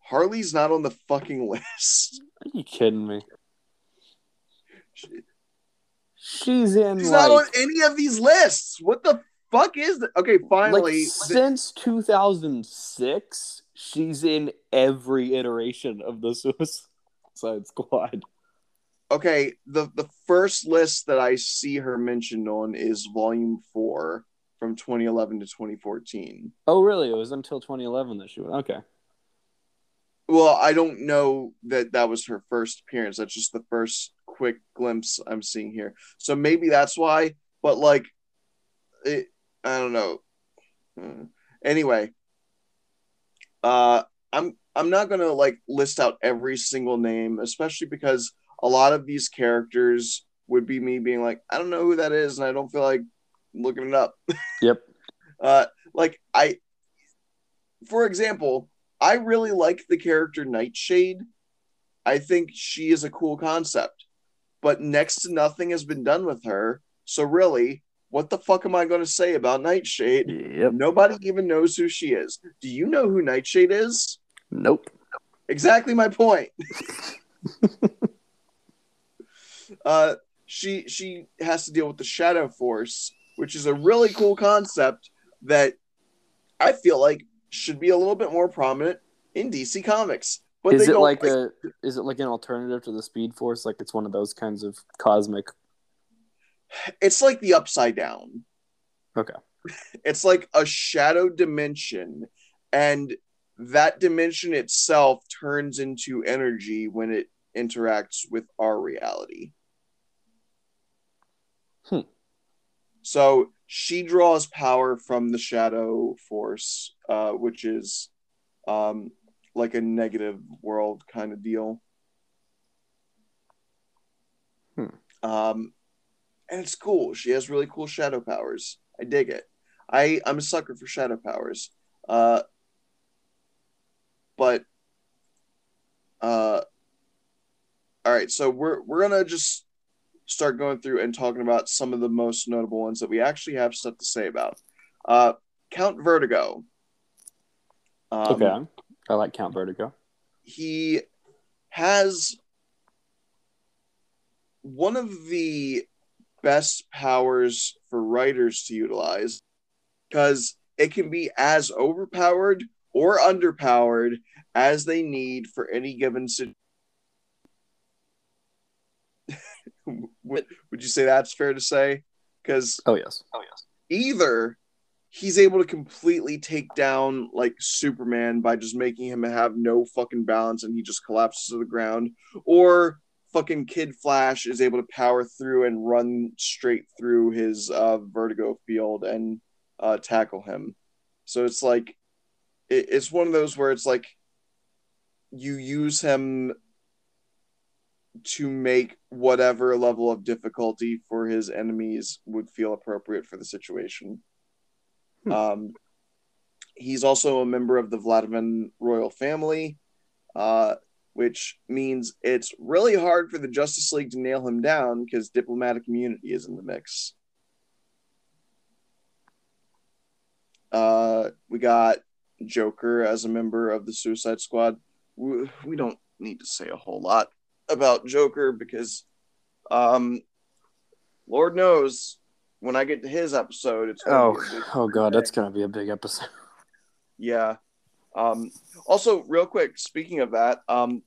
Harley's not on the fucking (laughs) list. Are you kidding me? She's in She's like, not on any of these lists. What the fuck is that? Okay, like finally. since 2006. She's in every iteration of the (laughs) Suicide Squad. okay, the the first list that I see her mentioned on is volume 4 from 2011 to 2014. Oh, really? It was until 2011 that she went. Okay. Well, I don't know that that was her first appearance. That's just the first quick glimpse I'm seeing here. So maybe that's why. But like, it, I don't know. Hmm. Anyway, uh, I'm I'm not gonna like list out every single name, especially because a lot of these characters would be me being like, I don't know who that is, and I don't feel like looking it up. (laughs) Yep. Uh, like I, for example, I really like the character Nightshade. I think she is a cool concept, but next to nothing has been done with her. So really, what the fuck am I going to say about Nightshade? Yep. Nobody even knows who she is. Do you know who Nightshade is? Nope. Exactly my point. (laughs) uh, she she has to deal with the Shadow Force, which is a really cool concept that I feel like should be a little bit more prominent in DC Comics. But is they it don't like a is it like an alternative to the Speed Force? Like it's one of those kinds of cosmic. It's like the Upside Down. Okay. It's like a shadow dimension, and that dimension itself turns into energy when it interacts with our reality. Hmm. So she draws power from the shadow force, uh, which is um, like a negative world kind of deal. Hmm. Um, and it's cool. She has really cool shadow powers. I dig it. I I'm a sucker for shadow powers. Uh, but uh, all right. So we're we're gonna just start going through and talking about some of the most notable ones that we actually have stuff to say about. Uh, Count Vertigo. Um, okay. I like Count Vertigo. he has one of the best powers for writers to utilize because it can be as overpowered or underpowered as they need for any given situation. Would, would you say that's fair to say? Because Oh yes. Oh yes. either he's able to completely take down like Superman by just making him have no fucking balance and he just collapses to the ground, or fucking Kid Flash is able to power through and run straight through his uh, vertigo field and uh, tackle him. So it's like it, it's one of those where it's like you use him to make whatever level of difficulty for his enemies would feel appropriate for the situation. Hmm. Um, he's also a member of the Vlatavan royal family, uh, which means it's really hard for the Justice League to nail him down because diplomatic immunity is in the mix. Uh, we got Joker as a member of the Suicide Squad. We, we don't need to say a whole lot about Joker because, um, Lord knows when I get to his episode, it's gonna Oh, oh god, that's gonna be a big episode. (laughs) yeah. Um, also, real quick, speaking of that, um,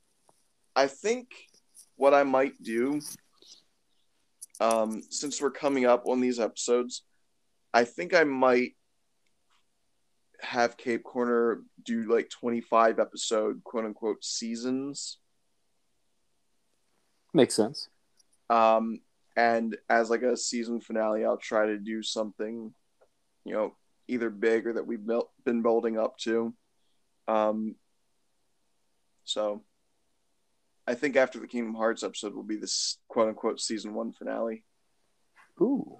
I think what I might do, um, since we're coming up on these episodes, I think I might have Cape Corner do like 25 episode quote unquote seasons. Makes sense. Um, and as like a season finale, I'll try to do something, you know, either big or that we've built, been building up to. Um, so I think after the Kingdom Hearts episode will be this quote unquote season one finale. Ooh.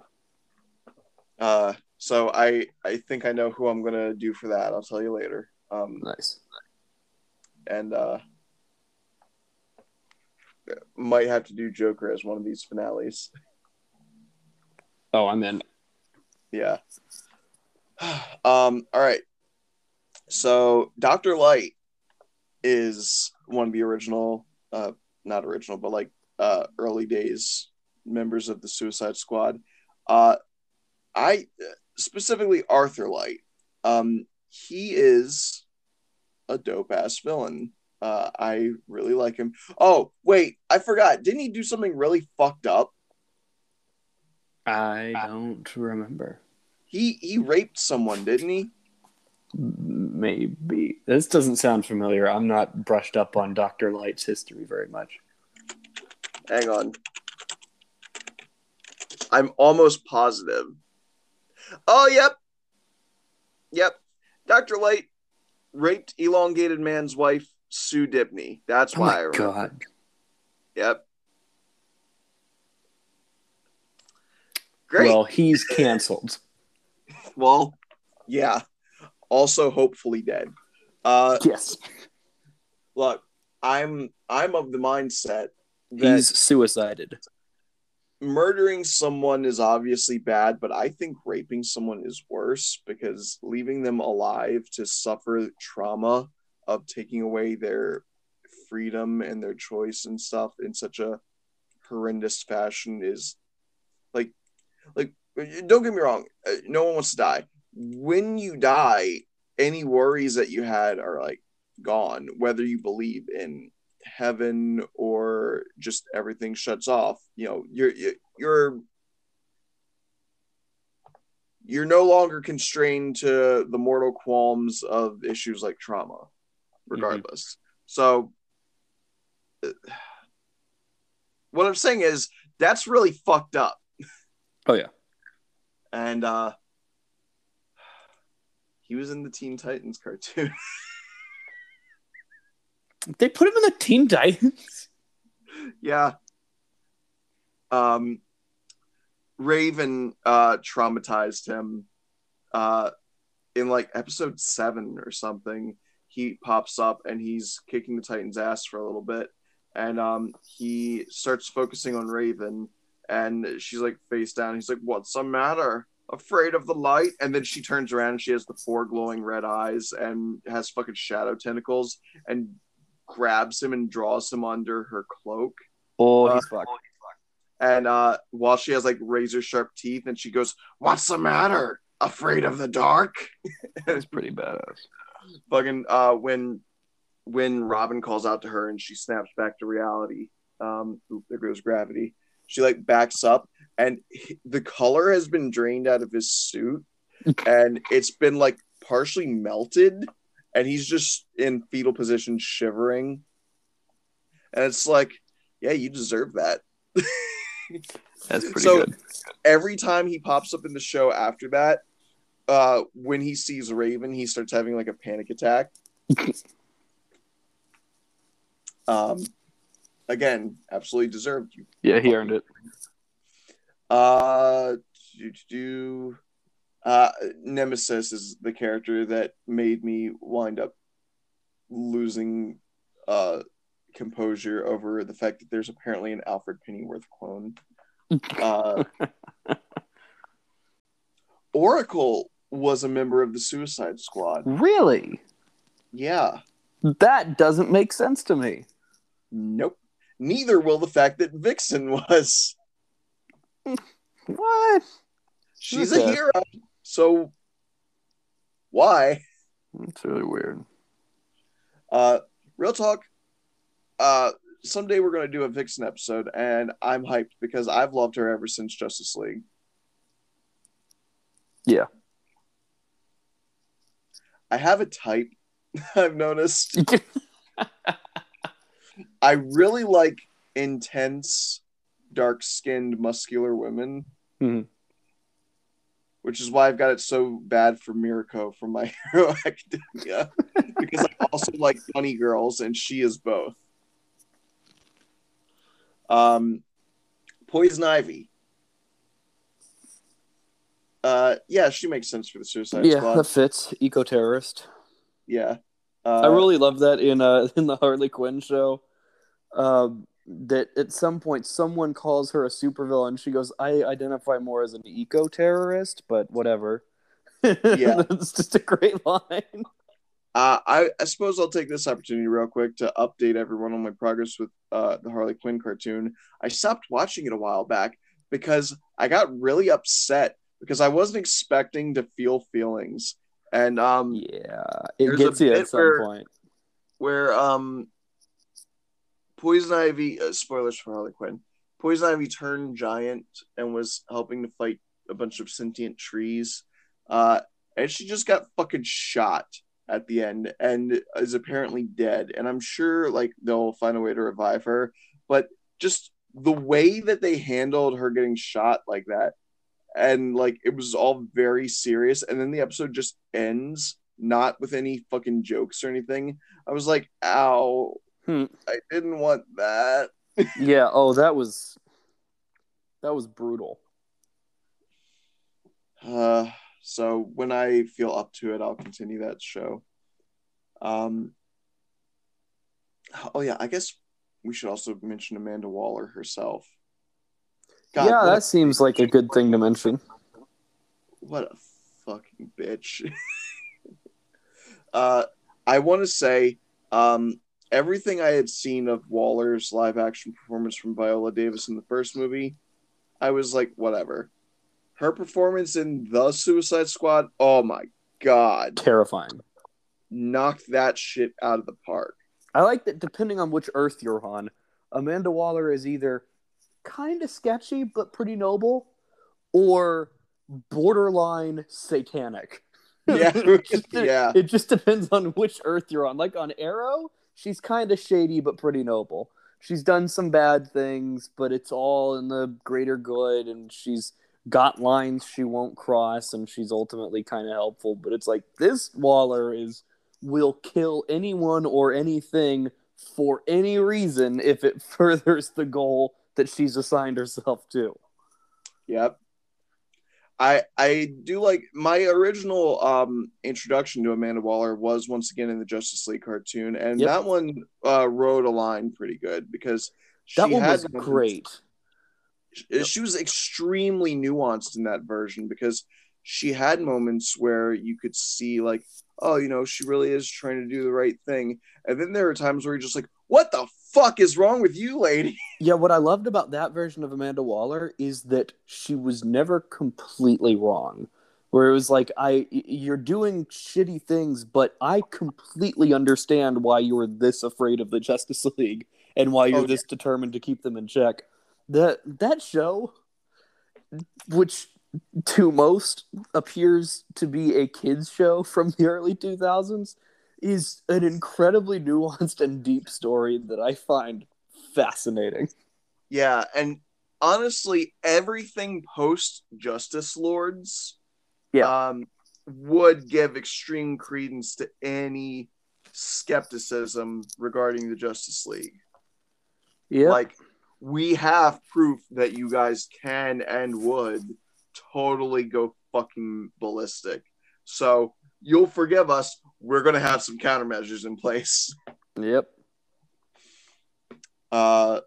Uh, so I I think I know who I'm gonna do for that. I'll tell you later. Um, Nice. and uh, might have to do Joker as one of these finales. Oh, I'm in. Yeah. Um, all right. So Dr. Light is one of the original uh not original, but like uh early days members of the Suicide Squad. Uh I specifically Arthur Light. Um he is a dope ass villain. Uh I really like him. Oh, wait, I forgot. Didn't he do something really fucked up? I don't remember. He he raped someone, didn't he? Maybe this doesn't sound familiar. I'm not brushed up on Doctor Light's history very much. Hang on. I'm almost positive. Oh, yep. Yep. Dr. Light raped elongated man's wife, Sue Dibney. That's Oh why I remember. god! Yep. Great. Well, he's canceled. (laughs) Well, Yeah. Also, hopefully dead. Uh, Yes. look, I'm I'm of the mindset that He's suicided. murdering someone is obviously bad, but I think raping someone is worse because leaving them alive to suffer trauma of taking away their freedom and their choice and stuff in such a horrendous fashion is like like don't get me wrong, uh, no one wants to die. When you die, any worries that you had are like gone, whether you believe in heaven or just everything shuts off you know you're you're you're no longer constrained to the mortal qualms of issues like trauma regardless so uh, (sighs) what i'm saying is that's really fucked up Oh yeah. and uh he was in the teen titans cartoon (laughs) They put him in the Teen Titans. yeah. Um, Raven uh, traumatized him uh, in like episode seven or something. He pops up and he's kicking the Titan's ass for a little bit, and um, he starts focusing on Raven, and she's like face down. He's like, "What's the matter? Afraid of the light?" And then she turns around and she has the four glowing red eyes and has fucking shadow tentacles and grabs him and draws him under her cloak. Oh, Uh, he's fucked. And uh, while she has like razor sharp teeth, and she goes, "What's the matter? Afraid of the dark?" (laughs) That's pretty badass. Fucking uh, when when Robin calls out to her and she snaps back to reality. Um, oop, there goes gravity. She like backs up, and he- the color has been drained out of his suit, (laughs) and it's been like partially melted, and he's just in fetal position, shivering. And it's like, yeah, you deserve that. That's (laughs) pretty So- good. every time he pops up in the show after that, uh, when he sees Raven, he starts having like a panic attack. (laughs) um, again, absolutely deserved. You. Yeah, he earned it. Uh, do, do, uh, Nemesis is the character that made me wind up losing uh composure over the fact that there's apparently an Alfred Pennyworth clone. Uh, (laughs) Oracle was a member of the Suicide Squad. Really? Yeah. That doesn't make sense to me. Nope. Neither will the fact that Vixen was. What? She's Okay. a hero. So why? It's really weird. Uh real talk. Uh someday we're gonna do a Vixen episode, and I'm hyped because I've loved her ever since Justice League. Yeah. I have a type (laughs) I've noticed. (laughs) I really like intense, dark skinned, muscular women. Mhm. Which is why I've got it so bad for Mirko from My (laughs) Hero Academia. because I also like funny girls, and she is both. Um, Poison Ivy. Uh, yeah, she makes sense for the Suicide yeah, Squad. that fits. Eco terrorist. Yeah. Uh, I really love that in uh (laughs) in the Harley Quinn show. Um, that at some point someone calls her a supervillain. She goes, "I identify more as an eco terrorist, but whatever." (laughs) Yeah. it's just a great line. Uh, I, I suppose I'll take this opportunity real quick to update everyone on my progress with uh, the Harley Quinn cartoon. I stopped watching it a while back because I got really upset because I wasn't expecting to feel feelings, and um, Yeah, it gets you at some where- point. where um, Poison Ivy, uh, spoilers for Harley Quinn, Poison Ivy turned giant and was helping to fight a bunch of sentient trees, uh, and she just got fucking shot at the end and is apparently dead. And I'm sure like they'll find a way to revive her, but just the way that they handled her getting shot like that, and like it was all very serious, and then the episode just ends not with any fucking jokes or anything. I was like, ow, Hmm. I didn't want that. (laughs) Yeah. Oh, that was that was brutal. Uh, so when I feel up to it, I'll continue that show. Um. Oh yeah, I guess we should also mention Amanda Waller herself. God, yeah, that seems like a good thing to mention. What a fucking bitch. (laughs) uh, I want to say, um, everything I had seen of Waller's live action performance from Viola Davis in the first movie, I was like, whatever. Her performance in The Suicide Squad, oh my god. Terrifying. Knocked that shit out of the park. I like that depending on which Earth you're on, Amanda Waller is either kind of sketchy but pretty noble or borderline satanic. (laughs) Yeah. it, just, yeah. it just depends on which Earth you're on. Like on Arrow, she's kind of shady but pretty noble. She's done some bad things, but it's all in the greater good, and she's got lines she won't cross, and she's ultimately kind of helpful. But it's like this Waller is will kill anyone or anything for any reason if it (laughs) furthers the goal that she's assigned herself to. Yep. I I do like my original um introduction to Amanda Waller was once again in the Justice League cartoon, and yep. that one uh, rode a line pretty good because that one was great. She, she was extremely nuanced in that version because she had moments where you could see like oh, you know, she really is trying to do the right thing. And then there are times where you're just like, what the fuck is wrong with you, lady? (laughs) Yeah, what I loved about that version of Amanda Waller is that she was never completely wrong. Where it was like, I, you're doing shitty things, but I completely understand why you're this afraid of the Justice League and why you're oh, this yeah. determined to keep them in check. That that show, which to most appears to be a kids show from the early 2000s is an incredibly nuanced and deep story that I find fascinating. Yeah, and honestly everything post Justice Lords yeah. um would give extreme credence to any skepticism regarding the Justice League. Yeah. Like we have proof that you guys can and would totally go fucking ballistic. So you'll forgive us. We're gonna have some countermeasures in place. Yep. Uh,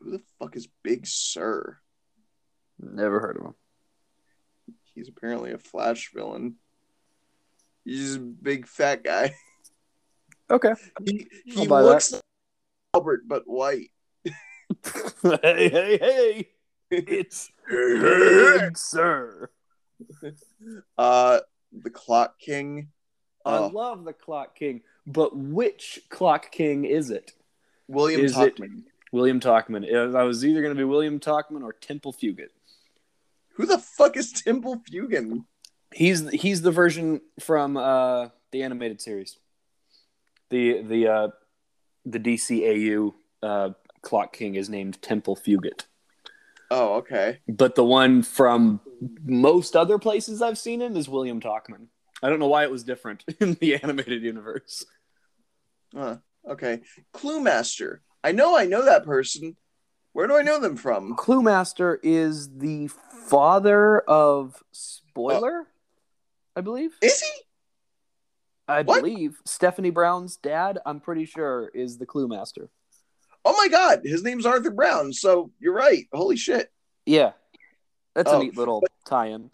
who the fuck is Big Sir? Never heard of him. He's apparently a Flash villain. He's a big fat guy. Okay. He he looks like Albert but white. hey hey hey! (laughs) It's Big Sir. Uh, the Clock King. I uh, love the Clock King, but which Clock King is it? William is Tockman. William Tockman. I was either going to be William Tockman or Temple Fugate. Who the fuck is Temple Fugate? He's he's the version from uh, the animated series. The the uh, the DCAU uh, Clock King is named Temple Fugate. Oh, okay. But the one from most other places I've seen him is William Tockman. I don't know why it was different (laughs) in the animated universe. Uh, okay. Clue Master. I know I know that person. Where do I know them from? Clue Master is the father of Spoiler, uh, I believe. Is he? I what? believe Stephanie Brown's dad, I'm pretty sure, is the Clue Master oh my god, his name's Arthur Brown. So you're right. Holy shit. Yeah. That's oh, a neat little tie-in.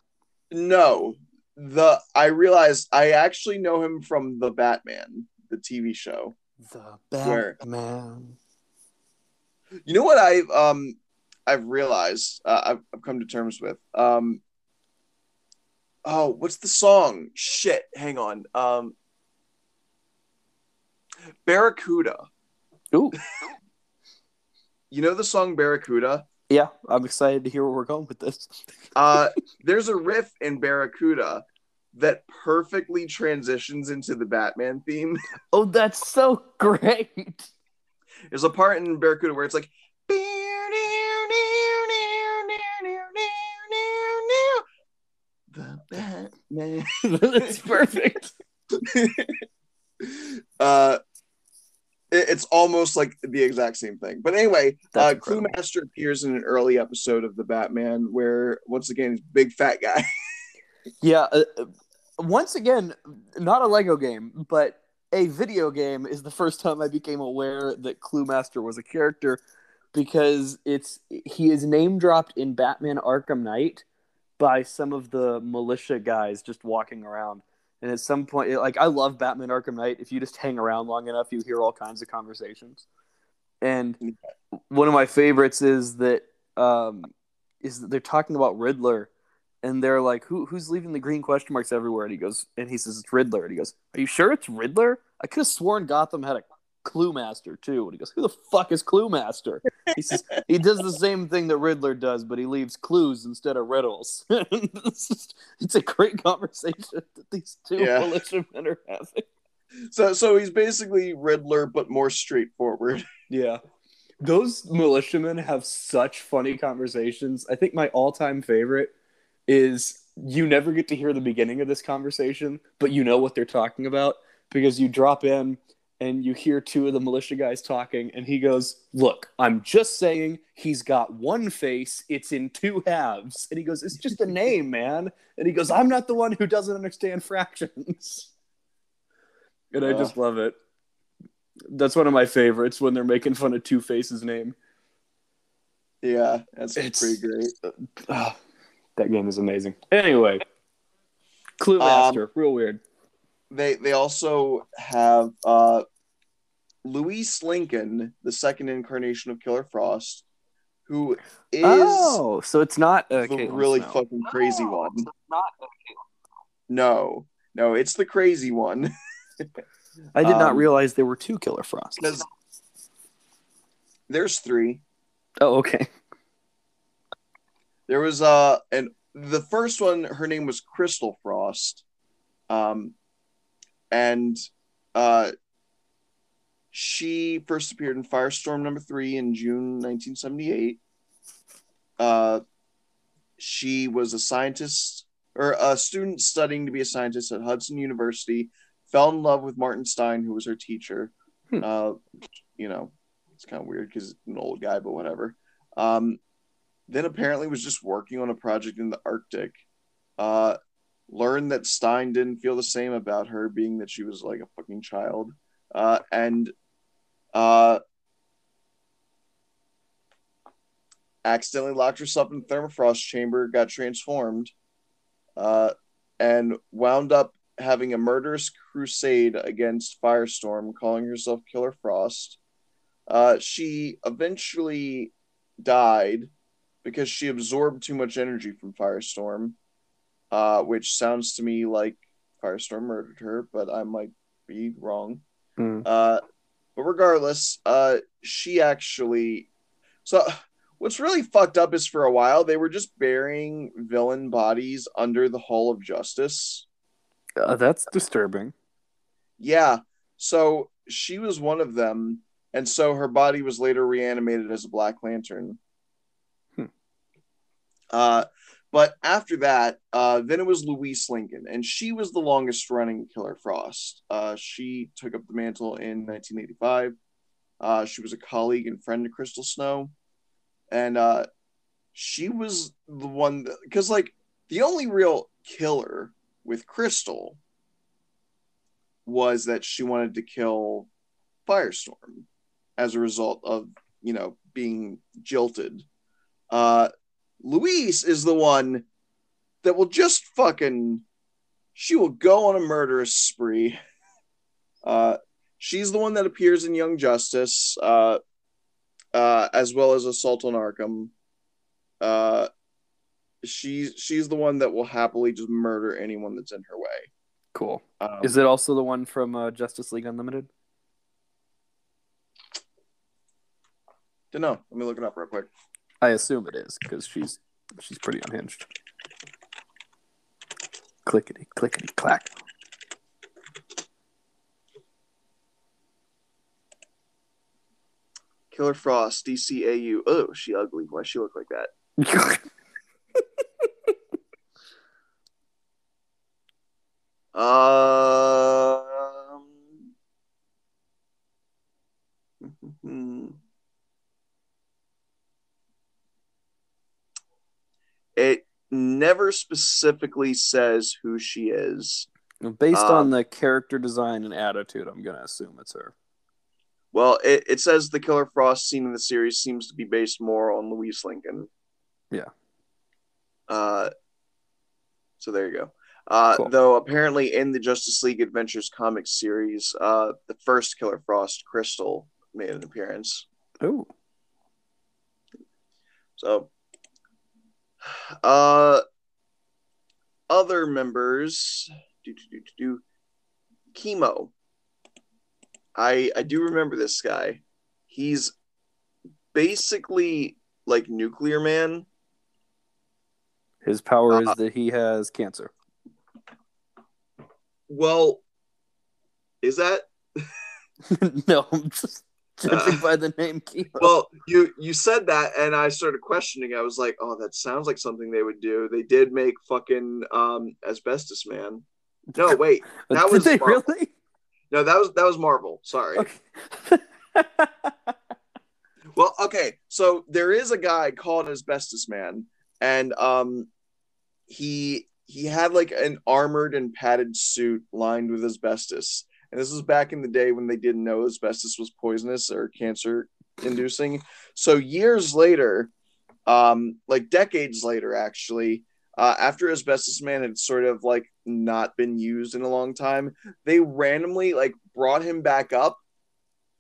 No. The I realized I actually know him from the Batman, the TV show. The Batman. Where, you know what I've um I've realized uh, I've, I've come to terms with um oh what's the song shit hang on um Barracuda Ooh. (laughs) you know the song Barracuda? Yeah, I'm excited to hear where we're going with this. (laughs) uh, there's a riff in Barracuda that perfectly transitions into the Batman theme. (laughs) Oh, that's so great. There's a part in Barracuda where it's like the Batman. (laughs) that's perfect. uh it's almost like the exact same thing. But anyway, uh, Clue Master appears in an early episode of the Batman where once again he's big fat guy. (laughs) Yeah. Uh, uh, once again, not a Lego game, but a video game is the first time I became aware that Clue Master was a character because it's he is name dropped in Batman Arkham Knight by some of the militia guys just walking around. And at some point, like I love Batman Arkham Knight. If you just hang around long enough, you hear all kinds of conversations. And one of my favorites is that um, is that they're talking about Riddler, and they're like, "Who who's leaving the green question marks everywhere?" And he goes, and he says, "It's Riddler." And he goes, "Are you sure it's Riddler? I could have sworn Gotham had a Clue Master too." And he goes, "Who the fuck is Clue Master?" He says he does the same thing that Riddler does, but he leaves clues instead of riddles. (laughs) it's, just, it's a great conversation that these two Yeah. militiamen are having. So so he's basically Riddler, but more straightforward. (laughs) Yeah. Those militiamen have such funny conversations. I think my all time favorite is you never get to hear the beginning of this conversation, but you know what they're talking about because you drop in and you hear two of the militia guys talking, and he goes, Look, I'm just saying he's got one face, it's in two halves. And he goes, It's just a (laughs) name, man. And he goes, I'm not the one who doesn't understand fractions. And I Uh. just love it. That's one of my favorites when they're making fun of Two Face's name. Yeah, that's It's- pretty great. Ah, that game is amazing. Anyway, Clue Um, Master, real weird. They they also have uh Louise Lincoln, the second incarnation of Killer Frost, who is oh, so it's not a the Caitlin really Snow. fucking crazy one. No, no, it's the crazy one. (laughs) I did not um, realize there were two Killer Frosts. There's three. Oh, okay. There was uh and the first one, her name was Crystal Frost. Um and uh she first appeared in Firestorm number three in June 1978. Uh she was a scientist or a student studying to be a scientist at Hudson University, fell in love with Martin Stein, who was her teacher. Hmm. Uh you know, it's kind of weird because an old guy, but whatever. Um, then apparently was just working on a project in the Arctic. Uh, learned that Stein didn't feel the same about her, being that she was like a fucking child. Uh, and uh, accidentally locked herself in the thermofrost chamber, got transformed, uh, and wound up having a murderous crusade against Firestorm, calling herself Killer Frost. Uh, she eventually died because she absorbed too much energy from Firestorm, uh, which sounds to me like Firestorm murdered her, but I might be wrong. Hmm. Uh, but regardless, uh, she actually. So, what's really fucked up is for a while they were just burying villain bodies under the Hall of Justice. Uh, that's disturbing. Yeah. So she was one of them, and so her body was later reanimated as a Black Lantern. Hmm. Uh, but after that, uh, then it was Louise Lincoln, and she was the longest running Killer Frost. Uh, she took up the mantle in 1985. Uh, she was a colleague and friend to Crystal Snow, and uh, she was the one because, like, the only real killer with Crystal was that she wanted to kill Firestorm as a result of, you know, being jilted. Uh, Louise is the one that will just fucking, she will go on a murderous spree. Uh, she's the one that appears in Young Justice, uh, uh, as well as Assault on Arkham. Uh, she's she's the one that will happily just murder anyone that's in her way. Cool. Um, Is it also the one from uh, Justice League Unlimited? don't know. Let me look it up real quick. I assume it is because she's she's pretty unhinged. Clickety clickety clack. Killer Frost, DCAU. Oh, she ugly. Why she look like that? (laughs) Um. It never specifically says who she is. Based Um, on the character design and attitude, I'm gonna assume it's her. Well, it, it says the Killer Frost scene in the series seems to be based more on Louise Lincoln. Yeah. Uh, so there you go. Uh, Cool. Though apparently in the Justice League Adventures comic series, uh, the first Killer Frost, Crystal, made an appearance. Oh, So, uh, other members, do do do do do, chemo. I I do remember this guy. He's basically like Nuclear Man. his power is Uh, that he has cancer. Well, is that (laughs) no, I'm just judging Uh, by the name well? You you said that, and I started questioning. I was like, oh, that sounds like something they would do. They did make fucking um Asbestos Man. No, (laughs) wait, that Did was they Marvel. really? no, that was that was Marvel. Sorry. Okay. (laughs) Well, okay, so there is a guy called Asbestos Man, and um, he he had like an armored and padded suit lined with asbestos, and this was back in the day when they didn't know asbestos was poisonous or cancer inducing. So years later, um, like decades later, actually, uh, after Asbestos Man had sort of like not been used in a long time, they randomly like brought him back up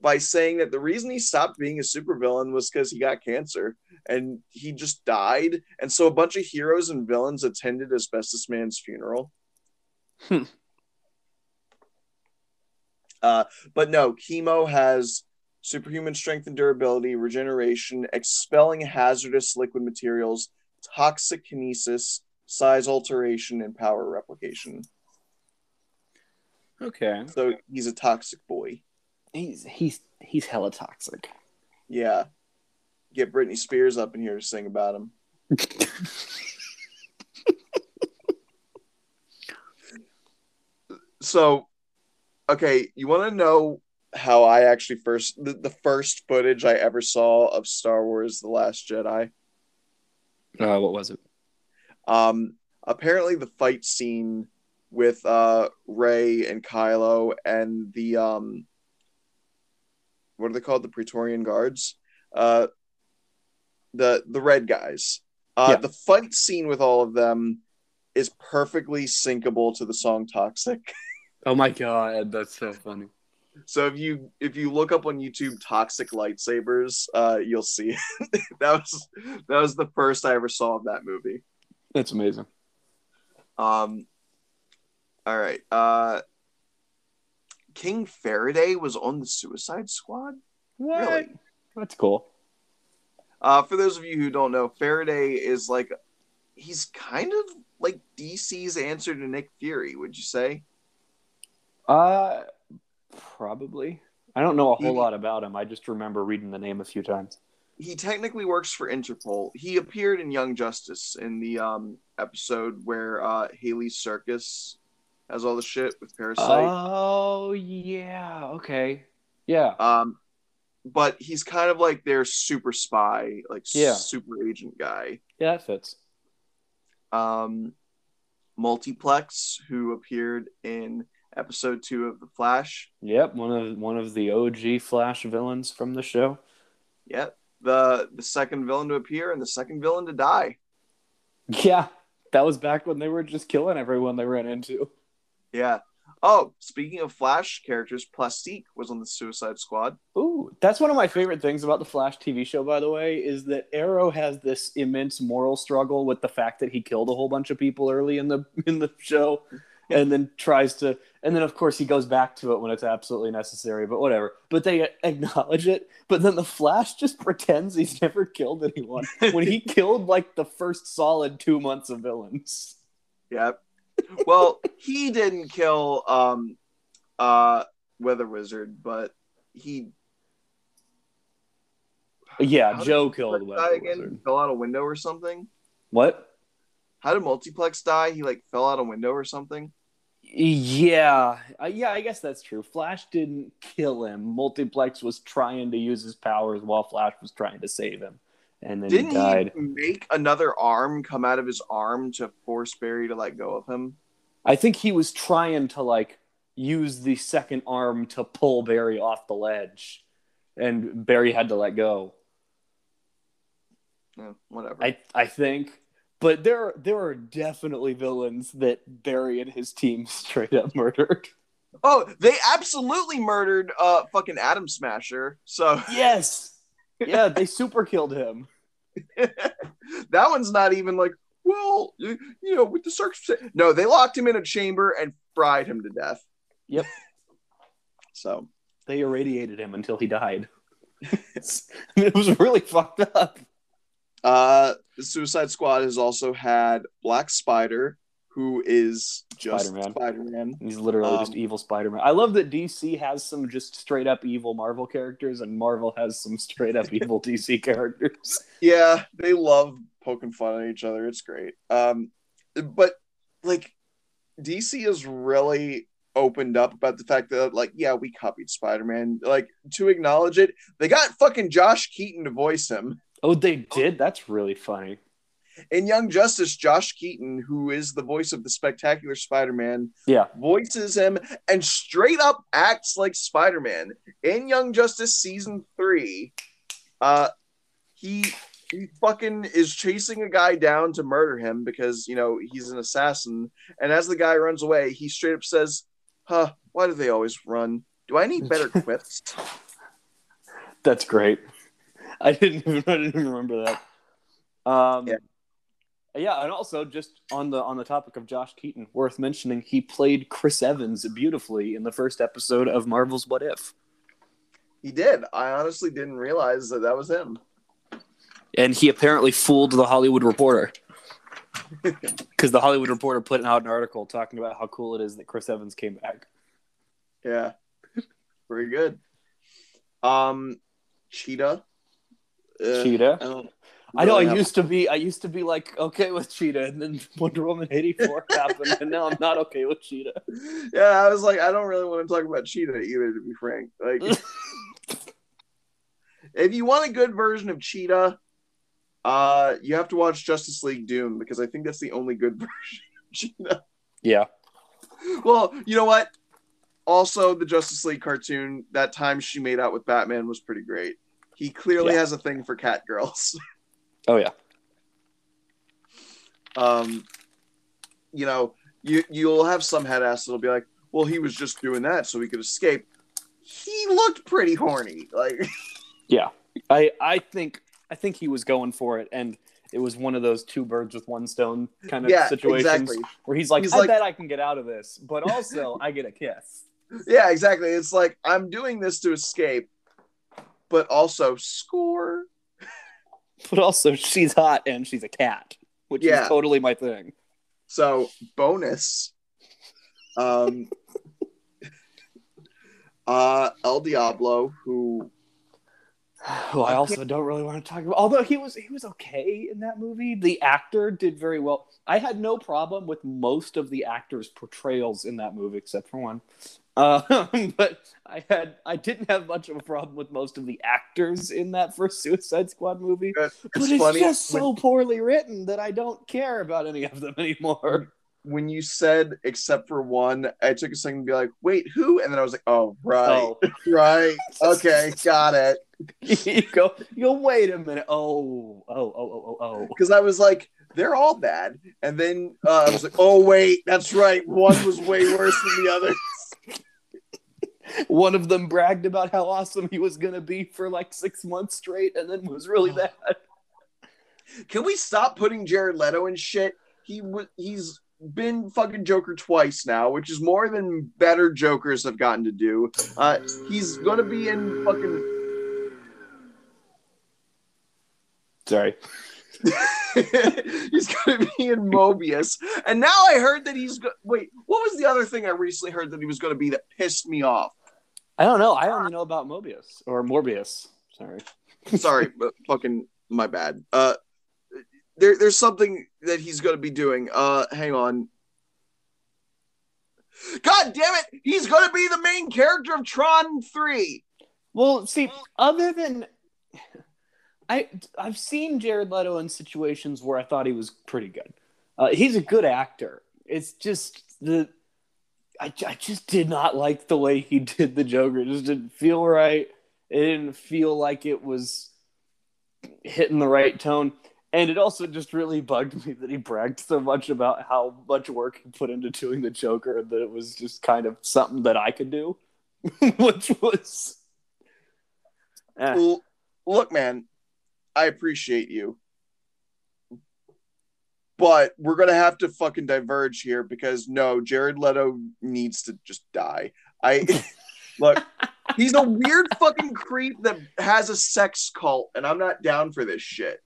by saying that the reason he stopped being a supervillain was because he got cancer and he just died. And so a bunch of heroes and villains attended Asbestos Man's funeral. Uh, but no, chemo has superhuman strength and durability, regeneration, expelling hazardous liquid materials, toxic kinesis, size alteration, and power replication. okay. So he's a toxic boy. He's he's he's hella toxic. Yeah. Get Britney Spears up in here to sing about him. (laughs) So, okay, you want to know how I actually first the, the first footage I ever saw of Star Wars: The Last Jedi? Uh, what was it? Um, apparently the fight scene with uh Rey and Kylo and the um what are they called? The Praetorian Guards. Uh the the red guys. Uh Yeah. the fight scene with all of them is perfectly syncable to the song Toxic. (laughs) Oh my god, that's so funny. So if you if you look up on YouTube toxic lightsabers, uh you'll see (laughs) that was that was the first I ever saw of that movie. That's amazing. Um, all right. Uh, King Faraday was on the Suicide Squad. What? Really? That's cool. Uh, for those of you who don't know, Faraday is like he's kind of like DC's answer to Nick Fury. Would you say? Uh, probably. I don't know a whole He- lot about him. I just remember reading the name a few times. He technically works for Interpol. He appeared in Young Justice in the um episode where uh Haly Circus has all the shit with Parasite. Oh yeah. Okay. Yeah. Um, but he's kind of like their super spy, like Yeah. super agent guy. Yeah, that fits. Um, Multiplex, who appeared in episode two of The Flash. Yep. One of one of the OG Flash villains from the show. Yep. The the second villain to appear and the second villain to die. Yeah. That was back when they were just killing everyone they ran into. Yeah. Oh, speaking of Flash characters, Plastique was on the Suicide Squad. Ooh, that's one of my favorite things about the Flash TV show, by the way, is that Arrow has this immense moral struggle with the fact that he killed a whole bunch of people early in the in the show, and then tries to, and then of course he goes back to it when it's absolutely necessary. But whatever. But they acknowledge it. But then the Flash just (laughs) pretends he's never killed anyone when he (laughs) killed like the first solid two months of villains. Yep. Well, he didn't kill um uh Weather Wizard, but he Yeah, How Joe killed Weather again. Wizard. Fell out a window or something. What? How did Multiplex die? He like fell out a window or something. Yeah, uh, yeah, I guess that's true. Flash didn't kill him. Multiplex was trying to use his powers while Flash was trying to save him, and then Didn't he died. he make another arm come out of his arm to force Barry to let go of him? I think he was trying to like use the second arm to pull Barry off the ledge, and Barry had to let go. Yeah, whatever. I I think, but there there are definitely villains that Barry and his team (laughs) straight up murdered. oh, they absolutely murdered uh fucking Atom Smasher. So Yes, (laughs) yeah, they super killed him. (laughs) that one's not even like, well, you, you know, with the circumstance. No, they locked him in a chamber and fried him to death. Yep. So They irradiated him until he died. it was really fucked up. Uh, the Suicide Squad has also had Black Spider, who is just Spider-Man. Spider-Man. He's literally just Um, evil Spider-Man. I love that DC has some just straight up evil Marvel characters, and Marvel has some straight up (laughs) evil DC characters. Yeah, they love poking fun at each other. It's great. Um, but like DC is really opened up about the fact that like yeah we copied spider-man like to acknowledge it they got fucking josh keaton to voice him Oh, they did. That's really funny. in young justice josh keaton who is the voice of the spectacular spider-man Yeah. voices him and straight up acts like spider-man in young justice season three uh he he fucking is chasing a guy down to murder him because you know he's an assassin and as the guy runs away he straight up says huh why do they always run do i need better (laughs) quips That's great. (laughs) I didn't even I didn't even remember that. Um, Yeah. yeah. and also just on the on the topic of Josh Keaton, worth mentioning, he played Chris Evans beautifully in the first episode of Marvel's What If, he did i honestly didn't realize that that was him and he apparently fooled the Hollywood Reporter (laughs) because the Hollywood Reporter put out an article talking about how cool it is that Chris Evans came back. yeah very good um cheetah Cheetah. I don't I know. I have- used to be. I used to be like okay with Cheetah, and then (laughs) Wonder Woman eighty four (laughs) happened, and now I'm not okay with Cheetah. yeah, I was like, I don't really want to talk about Cheetah either, to be frank. Like, (laughs) if you want a good version of Cheetah, uh, you have to watch Justice League Doom because I think that's the only good version of Cheetah. Yeah. Well, you know what? Also, the Justice League cartoon, that time she made out with Batman was pretty great. He clearly Yeah. has a thing for cat girls. (laughs) Oh yeah. um, you know, you you'll have some head ass that'll be like, well, he was just doing that so he could escape. He looked pretty horny. Like, (laughs) Yeah. I I think I think he was going for it, and it was one of those two birds with one stone kind of yeah, situations exactly. where he's like, He's I like- bet I can get out of this, but also I get a kiss. (laughs) Yeah, exactly. It's like I'm doing this to escape, but also score. But also she's hot and she's a cat, which Yeah. is totally my thing. So bonus. Um (laughs) uh El Diablo, who (sighs) Who I also don't really want to talk about. Although he was he was okay in that movie. The actor did very well. I had no problem with most of the actors' portrayals in that movie, except for one. Uh, (laughs) but I had I didn't have much of a problem with most of the actors in that first Suicide Squad movie. it's, But it's just so poorly written that I don't care about any of them (laughs) anymore. when you said except for one, I took a second to be like, wait, who? And then I was like, oh right, Oh, (laughs) right, okay, got it. you go, you go. Wait a minute. Oh, oh, oh, oh, oh, oh. Because I was like, they're all bad, and then uh, I was like, oh wait, that's right, one was way worse than the other. One of them bragged about how awesome he was going to be for like six months straight, and then was really bad. Can we stop putting Jared Leto in shit? He w- he's been fucking Joker twice now, which is more than better Jokers have gotten to do. Uh, he's gonna be in fucking. Sorry. (laughs) he's gonna be in Mobius, and now I heard that he's go- wait. What was the other thing I recently heard that he was gonna be that pissed me off? I don't know. I only know about Mobius or Morbius. Sorry. (laughs) Sorry, but fucking my bad. Uh, there, there's something that he's gonna be doing. Uh, hang on. God damn it! He's gonna be the main character of Tron Three. Well, see, other than I I've seen Jared Leto in situations where I thought he was pretty good. Uh, he's a good actor. It's just the I, I just did not like the way he (laughs) did the Joker. It just didn't feel right. It didn't feel like it was hitting the right tone. And it also just really bugged me that he bragged so much about how much work he put into doing the Joker and that it was just kind of something that I could do, (laughs) which was. Eh. Well, look, man, I appreciate you. But we're gonna have to fucking diverge here because no, Jared Leto needs to just die. I (laughs) look, he's a weird fucking creep that has a sex cult, and I'm not down for this shit.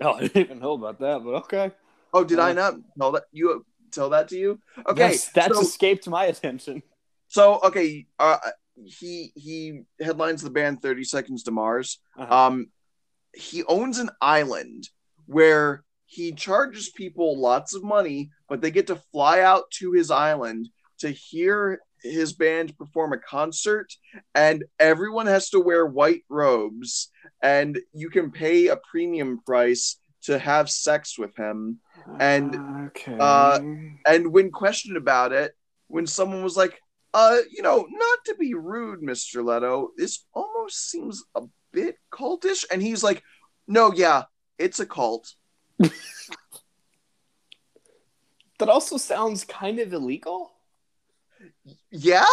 Oh, I didn't even know about that, but okay. Oh, did uh, I not tell that you tell that to you? Okay, yes, that's so, escaped my attention. So okay, uh, he he headlines the band Thirty Seconds to Mars. Uh-huh. Um, he owns an island where he charges people lots of money, but they get to fly out to his island to hear his band perform a concert, and everyone has to wear white robes and you can pay a premium price to have sex with him. And okay. uh, and when questioned about it, when someone was like, uh, you know, not to be rude, Mr. Leto, this almost seems a bit cultish. And he's like, No, yeah, it's a cult. (laughs) that also sounds kind of illegal. Yeah.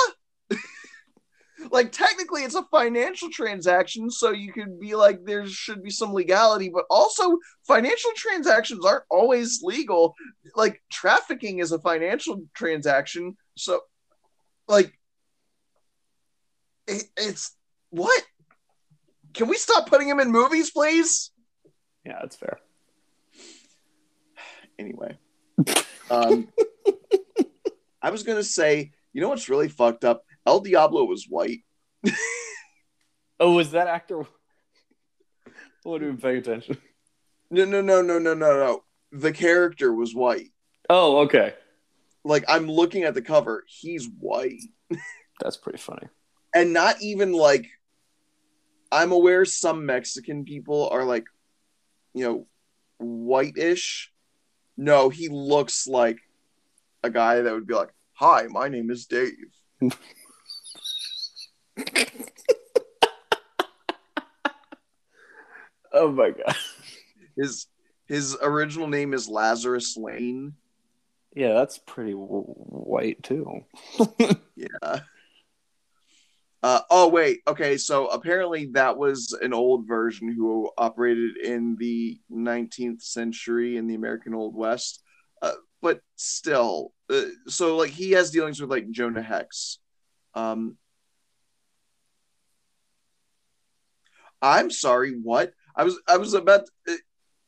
(laughs) like technically it's a financial transaction so you could be like there should be some legality but also financial transactions aren't always legal like trafficking is a financial transaction so like it, it's what can we stop putting him in movies please yeah that's fair anyway um (laughs) i was gonna say you know what's really fucked up El Diablo was white. (laughs) oh, was that actor? (laughs) I wasn't even paying attention. No, no, no, no, no, no, no. The character was white. Oh, okay. Like I'm looking at the cover, he's white. That's pretty funny. And not even like I'm aware some Mexican people are like, you know, whitish. No, he looks like a guy that would be like, "Hi, my name is Dave." (laughs) oh my god. His his original name is Lazarus Lane. Yeah, that's pretty w- white too. (laughs) yeah. Uh, oh wait, okay. So apparently that was an old version who operated in the 19th century in the American Old West. Uh, but still, uh, so like he has dealings with like Jonah Hex. Um, I'm sorry, what? I was I was about to, uh,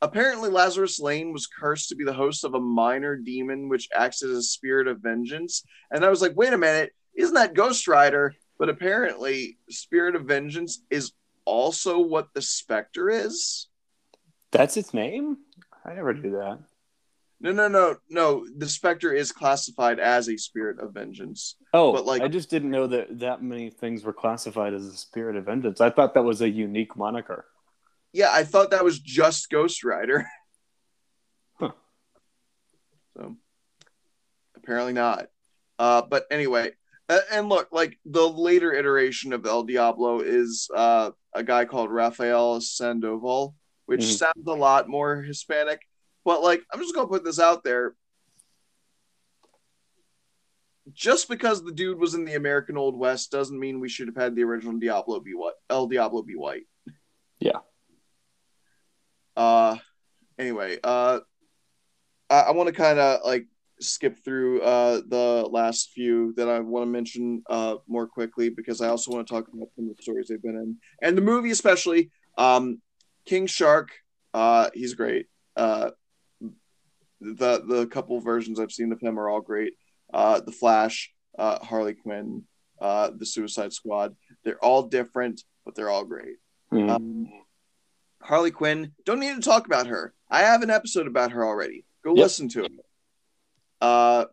apparently Lazarus Lane was cursed to be the host of a minor demon which acts as a spirit of vengeance. And I was like, wait a minute, isn't that Ghost Rider? But apparently Spirit of Vengeance is also what the Spectre is. That's its name? I never knew that. No, no, no, no. The Spectre is classified as a spirit of vengeance. Oh, but like I just didn't know that that many things were classified as a spirit of vengeance. I thought that was a unique moniker. Yeah, I thought that was just Ghost Rider. (laughs) Huh. So apparently not. Uh, but anyway, and look, like the later iteration of El Diablo is uh, a guy called Rafael Sandoval, which mm-hmm. sounds a lot more Hispanic but like, I'm just gonna put this out there. Just because the dude was in the American Old West doesn't mean we should have had the original Diablo be what El Diablo be white. Yeah. Uh, anyway, uh, I, I want to kind of like skip through uh the last few that I want to mention uh more quickly because I also want to talk about some of the stories they've been in and the movie especially. Um, King Shark, uh, he's great. Uh, the the couple versions I've seen of him are all great. Uh, the Flash, uh, Harley Quinn, uh, the Suicide Squad. They're all different, but they're all great. Mm. Um, Harley Quinn. Don't need to talk about her. I have an episode about her already. Go yep. listen to it. Uh,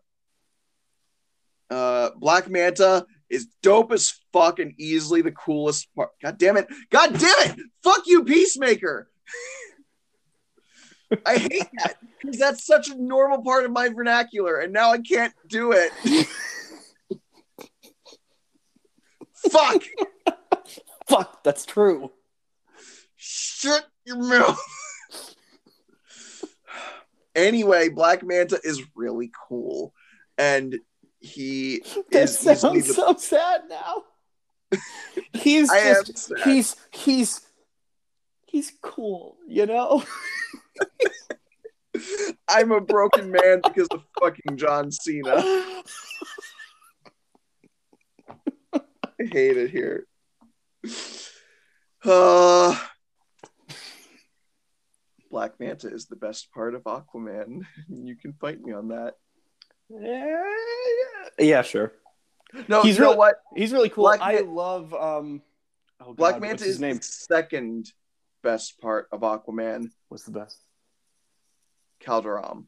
uh, Black Manta is dope as fuck and easily the coolest part. God damn it! God damn it! Fuck you, Peacemaker. I hate that because that's such a normal part of my vernacular, and now I can't do it. Fuck! (laughs) Fuck, that's true. Shut your mouth. Anyway, Black Manta is really cool, and he (laughs) That is sounds the- so sad now. (laughs) He's I just he's he's he's cool, you know? (laughs) I'm a broken man because of fucking John Cena. I hate it here. (sighs) Uh, Black Manta is the best part of Aquaman. (laughs) You can fight me on that. yeah, yeah sure. No, He's you know really- what? He's really cool. Black I Man- love um oh Black God, Manta what's his is name? the second best part of Aquaman. What's the best? Calderon.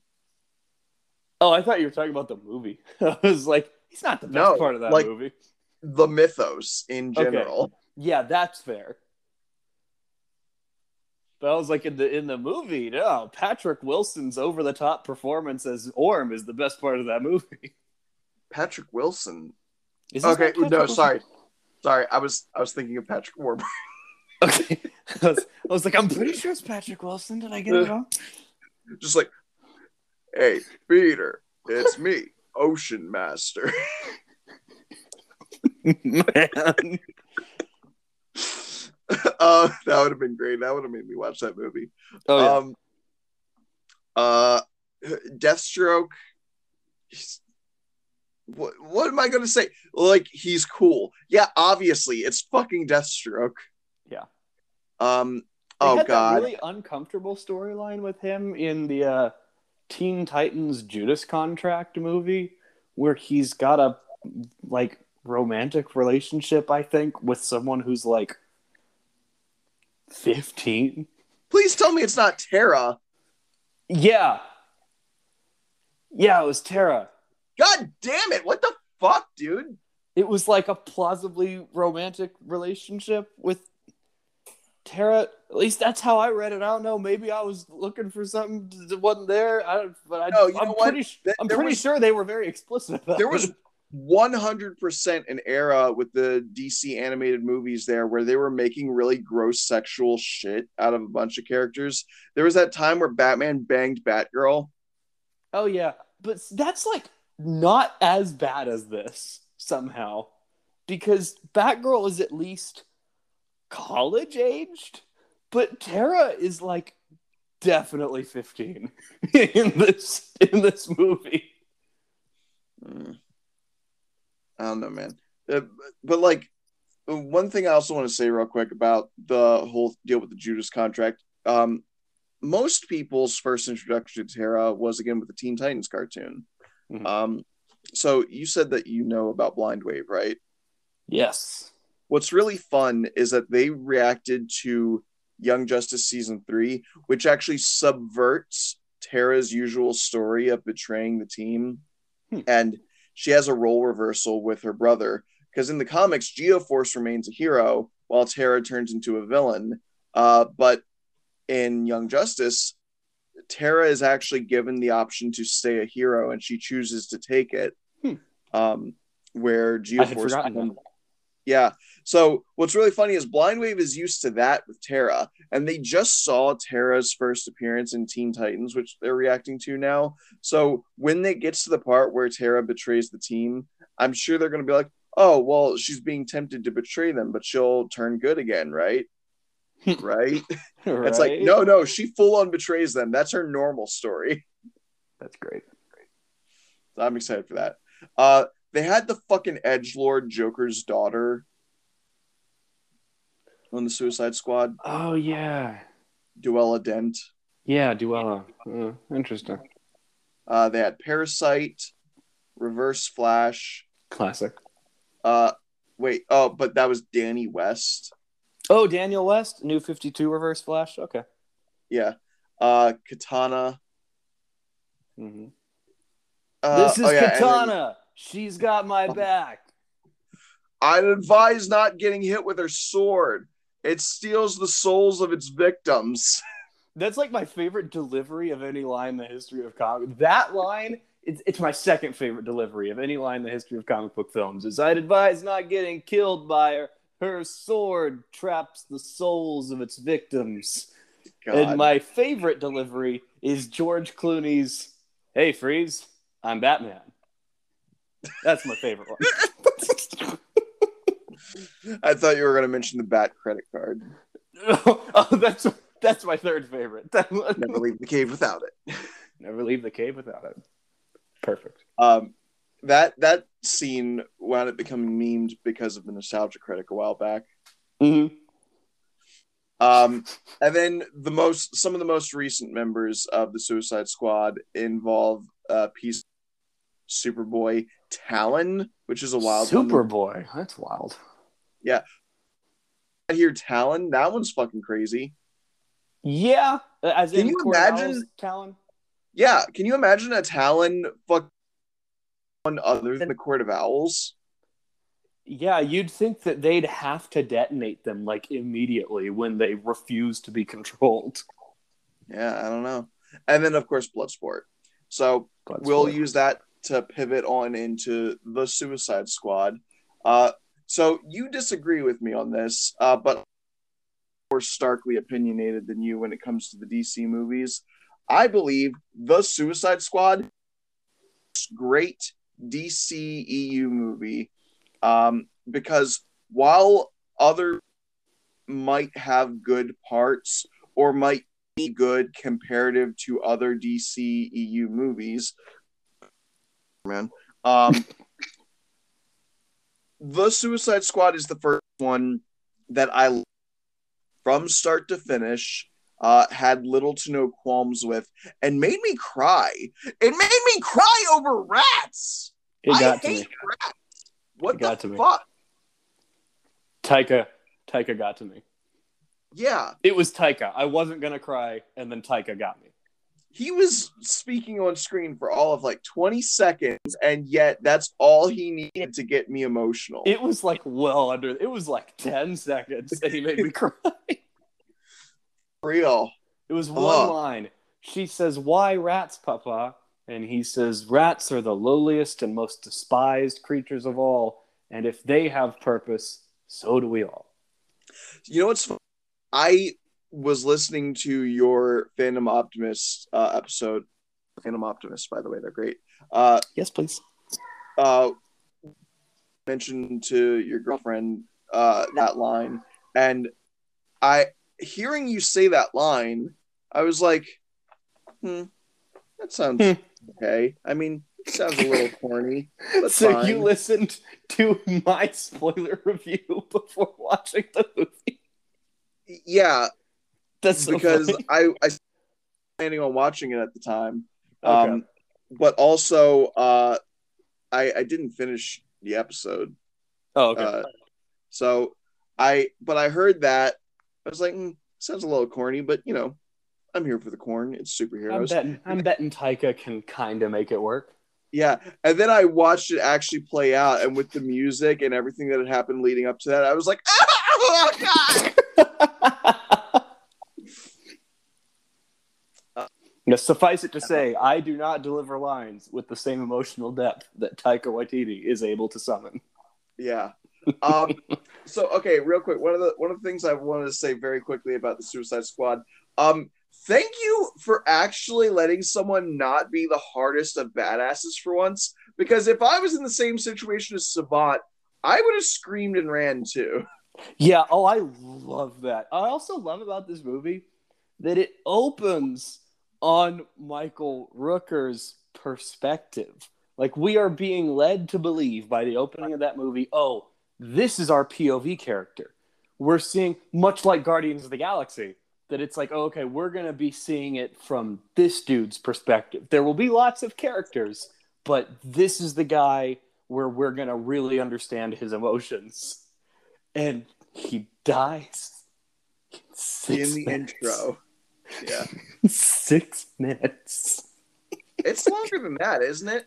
Oh, I thought you were talking about the movie. (laughs) I was like, he's not the best No, part of that like- movie. The mythos in Okay. general. Yeah, that's fair. But I was like in the in the movie, no, Patrick Wilson's over the top performance as Orm is the best part of that movie. Patrick Wilson. Is his Okay, Patrick no, Wilson? sorry. Sorry, I was I was thinking of Patrick Warburton. (laughs) Okay. I was, I was like, I'm pretty sure it's Patrick Wilson. Did I get it wrong? (laughs) Just like, hey, Peter, it's me, Ocean Master. (laughs) Man. (laughs) uh, that would have been great. That would have made me watch that movie. Oh yeah. Um, uh, Deathstroke. he's- What what am I going to say? Like he's cool. Yeah, obviously it's fucking Deathstroke. Yeah. Um. They oh had God. that really uncomfortable storyline with him in the uh, Teen Titans Judas Contract movie, where he's got a like romantic relationship, I think, with someone who's like fifteen. Please tell me it's not Terra. Yeah, yeah, it was Terra. God damn it! What the fuck, dude? It was like a plausibly romantic relationship with Terra. At least that's how I read it. I don't know. Maybe I was looking for something that wasn't there. I don't. But I, No, you I'm know pretty. su- Th- I'm pretty was- sure they were very explicit about there it. was 100% an era with the DC animated movies there where they were making really gross sexual shit out of a bunch of characters. There was that time where Batman banged Batgirl. Oh yeah, but that's like not as bad as this somehow, because Batgirl is at least college aged, but Terra is like definitely fifteen (laughs) in this in this movie. Mm. I don't know, man. Uh, but like, one thing I also want to say real quick about the whole deal with the Judas contract. Um, most people's first introduction to Terra was again with the Teen Titans cartoon. Mhm. Um, so you said that you know about Blind Wave, right? Yes. what's really fun is that they reacted to Young Justice season three, which actually subverts Terra's usual story of betraying the team. Hmm. And she has a role reversal with her brother. Because in the comics, Geoforce remains a hero while Terra turns into a villain. Uh, but in Young Justice, Terra is actually given the option to stay a hero and she chooses to take it. Hmm. Um, where Geoforce becomes-. Yeah. So what's really funny is Blind Wave is used to that with Terra, and they just saw Terra's first appearance in Teen Titans, which they're reacting to now. So when it gets to the part where Terra betrays the team, I'm sure they're going to be like, "Oh, well, she's being tempted to betray them, but she'll turn good again, right?" (laughs) right? It's like, no, no, she full on betrays them. That's her normal story. That's great. So I'm excited for that. Uh, they had the fucking Edge Lord Joker's daughter on the Suicide Squad, Oh yeah, Duella Dent. yeah, Duella. Uh, interesting. Uh, they had Parasite, Reverse Flash. Classic. Uh, wait, oh, but that was Danny West. Oh, Daniel West, new Fifty Two Reverse Flash. Okay. Yeah. Uh, Katana. Mm-hmm. Uh, this is oh, yeah, Katana. She's got my back. I'd advise not getting hit with her sword. It steals the souls of its victims. (laughs) That's like my favorite delivery of any line in the history of comic. That line, it's, it's my second favorite delivery of any line in the history of comic book films. Is I'd advise not getting killed by her. Her sword traps the souls of its victims. God. And my favorite delivery is George Clooney's "Hey, Freeze, I'm Batman." That's my favorite one. (laughs) I thought you were going to mention the Bat credit card. (laughs) oh, that's that's my third favorite. (laughs) Never leave the cave without it. Never leave the cave without it. Perfect. Um, that that scene wound up becoming memed because of the nostalgia critic a while back. Mm-hmm. Um, and then the most some of the most recent members of the Suicide Squad involve uh, Peace, Superboy, Talon, which is a wild. Superboy. That's wild. Yeah. I hear Talon. That one's fucking crazy. Yeah, as Can in you Court imagine- Talon. Yeah, can you imagine a Talon fuck one other than the Court of Owls? Yeah, you'd think that they'd have to detonate them like immediately when they refuse to be controlled. Yeah, I don't know. And then of course Bloodsport. So we'll use that to pivot on into the Suicide Squad. Uh, so you disagree with me on this, uh, but more starkly opinionated than you when it comes to the DC movies. I believe the Suicide Squad great DC EU movie um, because while other might have good parts or might be good comparative to other DC EU movies, man. Um, (laughs) the Suicide Squad is the first one that I, from start to finish, uh, had little to no qualms with, and made me cry. It made me cry over rats. It I got to hate me. rats. What It got the to me. fuck? Taika, Taika got to me. Yeah, It was Taika. I wasn't gonna cry, and then Taika got me. He was speaking on screen for all of like 20 seconds, and yet that's all he needed to get me emotional. It was like well under. It was like ten seconds, and he made me cry. (laughs) real. It was one Ugh. line. She says, "Why rats, Papa?" And he says, "Rats are the lowliest and most despised creatures of all, and if they have purpose, so do we all." You know what's fun? I was listening to your Phantom Optimist uh, episode. Phantom Optimist, by the way, they're great. Uh, Yes, please. uh, mentioned to your girlfriend uh, that line, and I hearing you say that line, I was like, "Hmm, that sounds Hmm. okay." I mean, it sounds a little corny. (laughs) So fine. you listened to my spoiler review (laughs) before watching the movie? Yeah, That's so because funny. I I was planning on watching it at the time. Okay. Um, but also, uh, I I didn't finish the episode. oh, okay. Uh, so I, but I heard that I was like, hmm, sounds a little corny, but you know, I'm here for the corn. It's I'm superheroes. betting. I'm (laughs) betting Taika can kind of make it work. Yeah, and then I watched it actually play out, and with the music and everything that had happened leading up to that, I was like, (laughs) oh god. (laughs) Suffice it to say, I do not deliver lines with the same emotional depth that Taika Waititi is able to summon. Yeah. Um, (laughs) so okay, real quick. One of the one of the things I wanted to say very quickly about the Suicide Squad. Um, thank you for actually letting someone not be the hardest of badasses for once. Because if I was in the same situation as Savant, I would have screamed and ran too. (laughs) Yeah, oh, I love that. I also love about this movie that it opens on Michael Rooker's perspective. Like, we are being led to believe by the opening of that movie, oh, this is our POV character. We're seeing, much like Guardians of the Galaxy, that it's like, oh, okay, we're going to be seeing it from this dude's perspective. There will be lots of characters, but this is the guy where we're going to really understand his emotions and he dies in, in the minutes. intro. Yeah. (laughs) six minutes. It's longer than that, isn't it?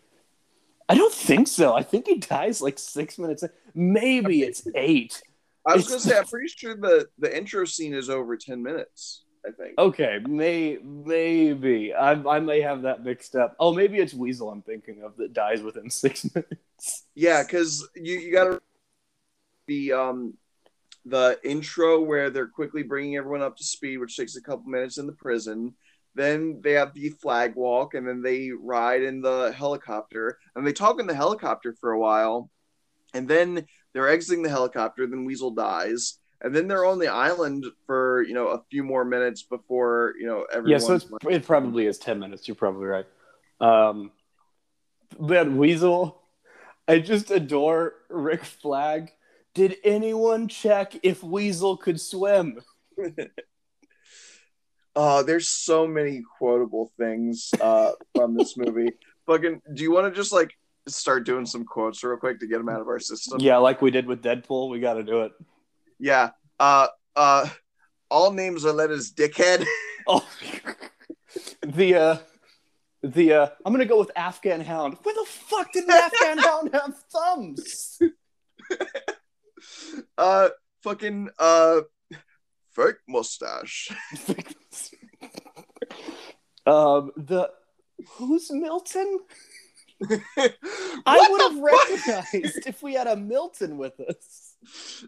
I don't think so. I think he dies like six minutes. in. Maybe it's eight. I was It's- gonna say I'm pretty sure the the intro scene is over ten minutes. I think. Okay, may maybe I I may have that mixed up. Oh, maybe it's Weasel I'm thinking of that dies within (laughs) six minutes. Yeah, because you you gotta the um the intro where they're quickly bringing everyone up to speed, which takes a couple minutes in the prison. Then they have the flag walk, and then they ride in the helicopter, and they talk in the helicopter for a while, and then they're exiting the helicopter. Then Weasel dies, and then they're on the island for you know a few more minutes before you know everyone. Yeah, so it's, it probably is ten minutes. You're probably right. Um, but Weasel, I just adore Rick Flag. Did anyone check if Weasel could swim? Oh, (laughs) there's so many quotable things uh, from this (laughs) movie. Fucking, do you want to just like start doing some quotes real quick to get them out of our system? Yeah, like we did with Deadpool, we got to do it. Yeah. Uh, uh, all names are letters, dickhead. (laughs) Oh, the uh, the uh, I'm gonna go with Afghan Hound. Where the fuck did the Afghan Hound have thumbs? (laughs) Uh, fucking, uh, fake mustache. um, the who's Milton? (laughs) I would have recognized if we had a Milton with us.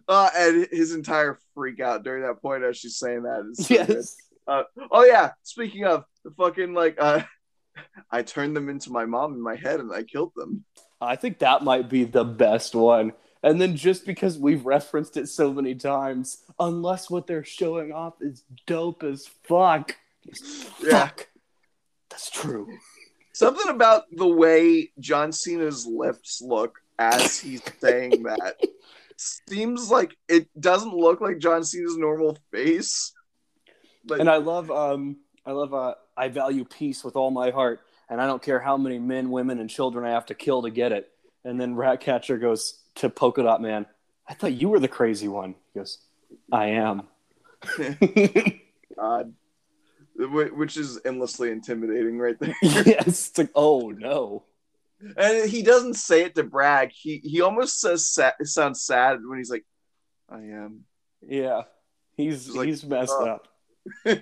Uh, and his entire freak out during that point as she's saying that is so. Yes. Oh yeah, speaking of the fucking like, uh, (laughs) I turned them into my mom in my head and I killed them. I think that might be the best one. And then just because we've referenced it so many times, unless what they're showing off is dope as fuck. Yeah. Fuck. That's true. Something about the way John Cena's lips look as he's saying (laughs) that seems like it doesn't look like John Cena's normal face. But And I love um I love uh I value peace with all my heart, and I don't care how many men, women, and children I have to kill to get it. And then Ratcatcher goes to Polka Dot Man, I thought you were the crazy one. He goes, I am. (laughs) God, which is endlessly intimidating right there. (laughs) yes. It's like, oh no. And he doesn't say it to brag. He he almost says sa- sounds sad when he's like, "I am." Yeah. He's It's like, he's messed uh, up. (laughs)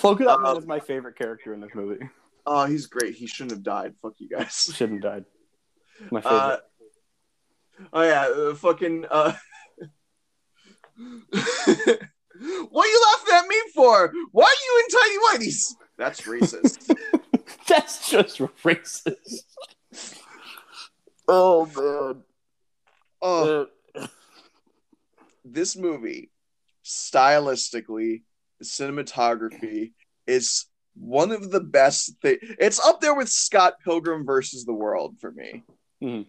Polka Dot Man uh, is my favorite character in this movie. Oh, he's great. He shouldn't have died. Fuck you guys. Shouldn't have died. My favorite. Uh, oh yeah, uh, fucking. Uh... (laughs) what are you laughing at me for? Why are you in tiny whities? That's racist. (laughs) That's just racist. oh man. Oh, Uh, this movie, stylistically, the cinematography is one of the best. Thi- it's up there with Scott Pilgrim versus the World for me. Mhm.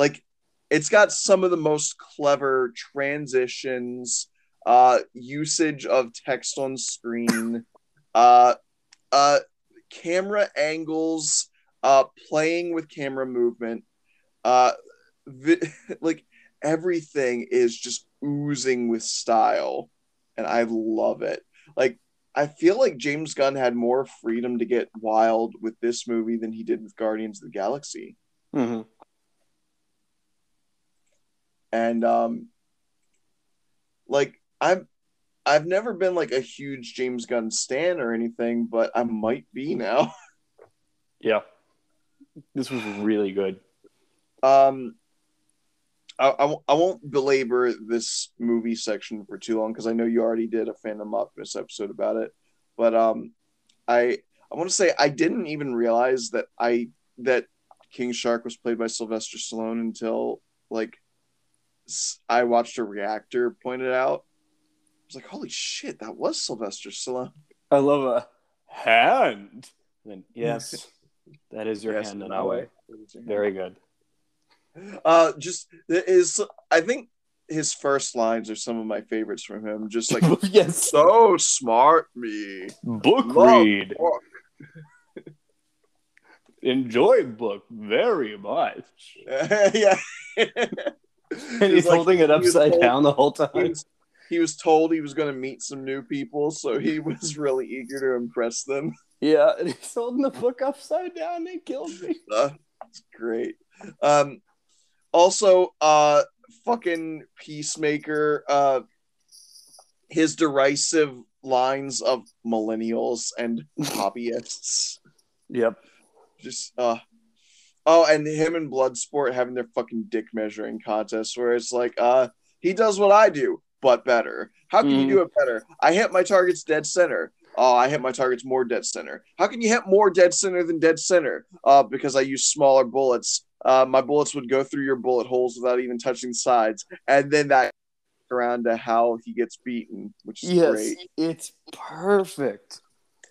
Like, it's got some of the most clever transitions, uh, usage of text on screen, (laughs) uh, uh, camera angles, uh, playing with camera movement, uh, vi- (laughs) like everything is just oozing with style, and I love it. Like, I feel like James Gunn had more freedom to get wild with this movie than he did with Guardians of the Galaxy. mhm. And um like i'm i've never been like a huge james gunn stan or anything but i might be now (laughs) Yeah. This was really good. um I, I, won't- I won't belabor this movie section for too long because I know you already did a Phantom Optimist episode about it, but um, I I want to say I didn't even realize that I that King Shark was played by Sylvester Stallone until like I watched a reactor point it out. I was like, holy shit, that was Sylvester Stallone. I love a hand. And then, yes, (laughs) that is your Yes, hand in that way. Very good. Uh, just is I think his first lines are some of my favorites from him. Just like (laughs) yes. so smart, me. Book Love read. book. Enjoy book very much. (laughs) yeah. And he's like- holding it upside told- down the whole he time. was, he was told he was going to meet some new people, so he (laughs) was really eager to impress them. Yeah, and he's holding the book upside down. They killed me. (laughs) Uh, it's great. Um, also, uh, fucking Peacemaker, uh, his derisive lines of millennials and (laughs) hobbyists. Yep. Just uh oh, and him and Bloodsport having their fucking dick measuring contest where it's like, uh, he does what I do, but better. How can Mhm. you do it better? I hit my targets dead center. Oh, I hit my targets more dead center. How can you hit more dead center than dead center? Uh, because I use smaller bullets. Uh, my bullets would go through your bullet holes without even touching the sides, and then that around to how he gets beaten, which is Yes, great it's perfect.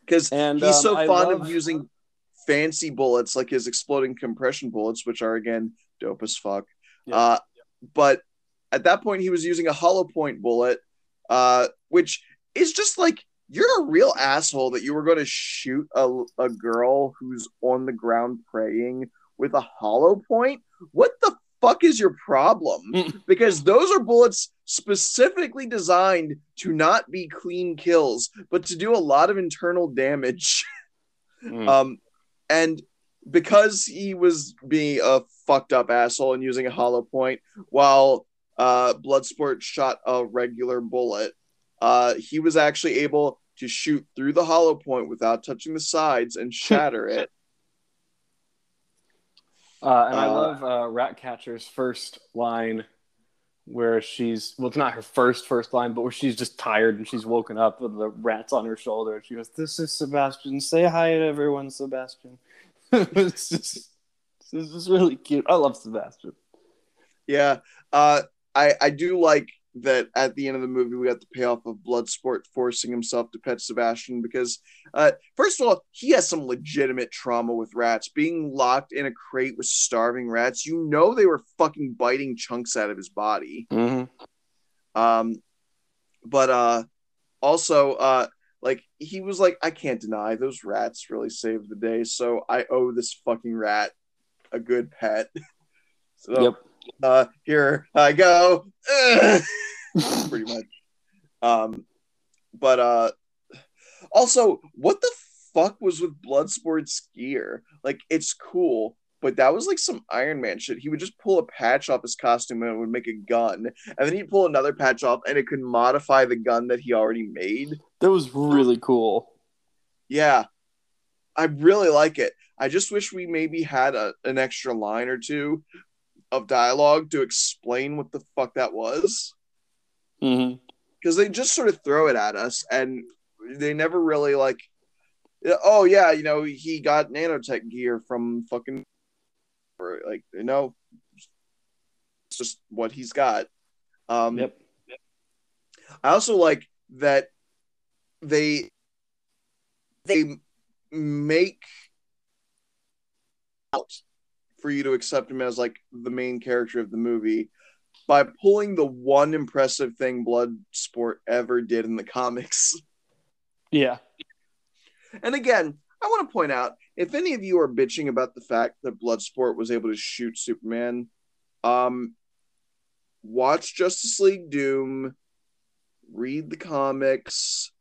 because he's um, so I fond love- of using fancy bullets like his exploding compression bullets which are again dope as fuck. Yeah. uh, but at that point he was using a hollow point bullet uh, which is just like you're a real asshole that you were going to shoot a, a girl who's on the ground praying with a hollow point? What the fuck is your problem? Because those are bullets specifically designed to not be clean kills but to do a lot of internal damage. Mm. (laughs) um and because he was being a fucked up asshole and using a hollow point while uh bloodsport shot a regular bullet uh he was actually able to shoot through the hollow point without touching the sides and (laughs) shatter it. Uh, and I Uh, love uh, Ratcatcher's first line, where she's well, it's not her first first line, but where she's just tired and she's woken up with the rats on her shoulder. And she goes, "This is Sebastian. Say hi to everyone, Sebastian." (laughs) it's just really cute. I love Sebastian. Yeah, uh, I I do like that at the end of the movie we got the payoff of Bloodsport forcing himself to pet Sebastian because uh, first of all he has some legitimate trauma with rats being locked in a crate with starving rats. You know they were fucking biting chunks out of his body. Mm-hmm. Um, but uh, also uh, like he was like I can't deny those rats really saved the day, so I owe this fucking rat a good pet. (laughs) so Yep. Uh, here I go. (laughs) Pretty much. Um, but uh, also, what the fuck was with Bloodsport's gear? Like, it's cool, but that was like some Iron Man shit. He would just pull a patch off his costume and it would make a gun, and then he'd pull another patch off and it could modify the gun that he already made. That was really cool. Yeah, I really like it. I just wish we maybe had a, an extra line or two of dialogue to explain what the fuck that was. Mm-hmm. because they just sort of throw it at us and they never really like oh yeah you know he got nanotech gear from fucking or like you know it's just what he's got um Yep. i also like that they they make out for you to accept him as like the main character of the movie by pulling the one impressive thing Bloodsport ever did in the comics. Yeah. And again, I want to point out if any of you are bitching about the fact that Bloodsport was able to shoot Superman, um, watch Justice League Doom, read the comics,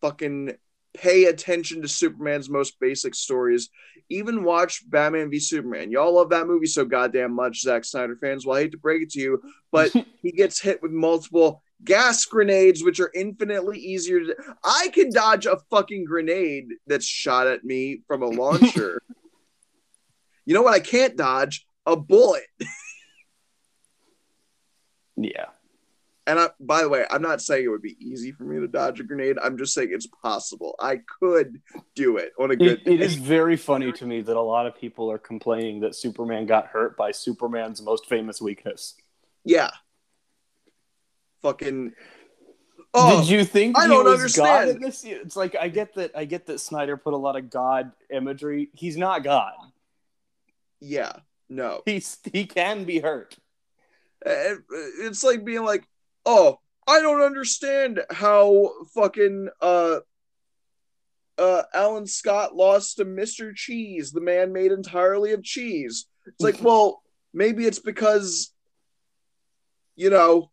fucking pay attention to Superman's most basic stories. Even watch Batman v Superman. Y'all love that movie so goddamn much, Zack Snyder fans. Well, I hate to break it to you, but (laughs) he gets hit with multiple gas grenades, which are infinitely easier to. I can dodge a fucking grenade that's shot at me from a launcher. (laughs) you know what? I can't dodge a bullet. (laughs) Yeah. And I, by the way, I'm not saying it would be easy for me to dodge a grenade. I'm just saying it's possible. I could do it on a good. It, it is very funny to me that a lot of people are complaining that Superman got hurt by Superman's most famous weakness. Yeah. Fucking. Oh, Did you think I don't understand. This? It's like I get that. I get that Snyder put a lot of God imagery. He's not God. yeah. No. He's he can be hurt. Uh, It's like being like, oh, I don't understand how fucking uh uh Alan Scott lost to Mr. Cheese, the man made entirely of cheese. It's like, (laughs) well, maybe it's because you know,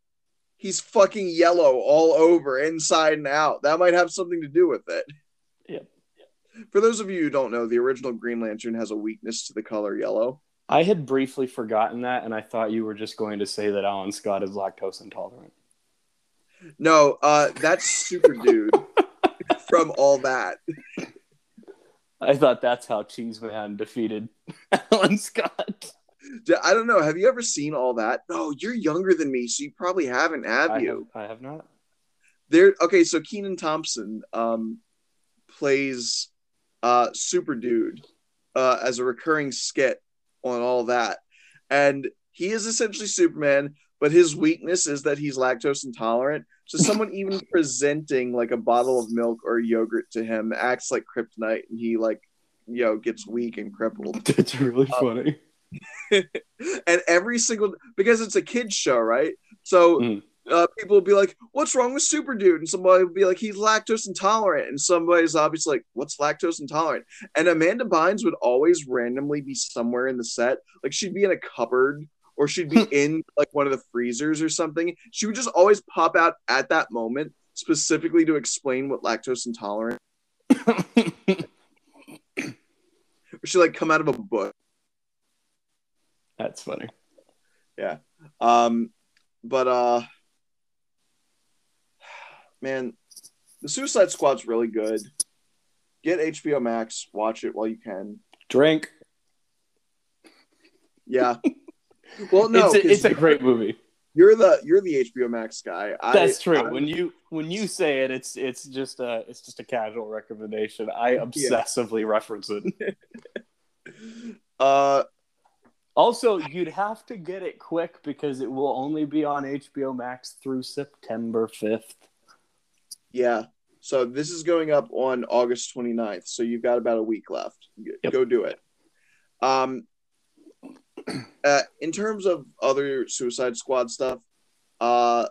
he's fucking yellow all over, inside and out. That might have something to do with it. Yep. For those of you who don't know, the original Green Lantern has a weakness to the color yellow. I had briefly forgotten that, and I thought you were just going to say that Alan Scott is lactose intolerant. No, uh, that's Super Dude (laughs) from all that. I thought that's how Cheeseman defeated (laughs) Alan Scott. I don't know. Have you ever seen all that? No, you're younger than me, so you probably haven't, have I you? have, I have not. There. Okay, so Kenan Thompson um, plays uh, Super Dude uh, as a recurring skit on all that, and he is essentially Superman, but his weakness is that he's lactose intolerant. So (laughs) someone even presenting like a bottle of milk or yogurt to him acts like kryptonite, and he like you know gets weak and crippled. (laughs) That's really Uh, funny. (laughs) and every single because it's a kids show, right? So Mm. uh, people will be like, "What's wrong with Super Dude?" And somebody will be like, "He's lactose intolerant," and somebody's obviously like, "What's lactose intolerant?" And Amanda Bynes would always randomly be somewhere in the set, like she'd be in a cupboard or she'd be (laughs) in like one of the freezers or something. She would just always pop out at that moment specifically to explain what lactose intolerant. (laughs) Or she like come out of a book. That's funny. Yeah. Um, but uh, man, the Suicide Squad's really good. Get HBO Max, watch it while you can. Drink. Yeah. (laughs) Well, no, it's, a, it's a great movie. you're the you're the HBO Max guy. I, That's true. I- when you when you say it, it's it's just a it's just a casual recommendation. I obsessively reference it. (laughs) uh, Also, you'd have to get it quick because it will only be on HBO Max through September fifth. yeah. So this is going up on August 29th. So you've got about a week left. Yep. Go do it. Um, (clears throat) uh, in terms of other Suicide Squad stuff, uh,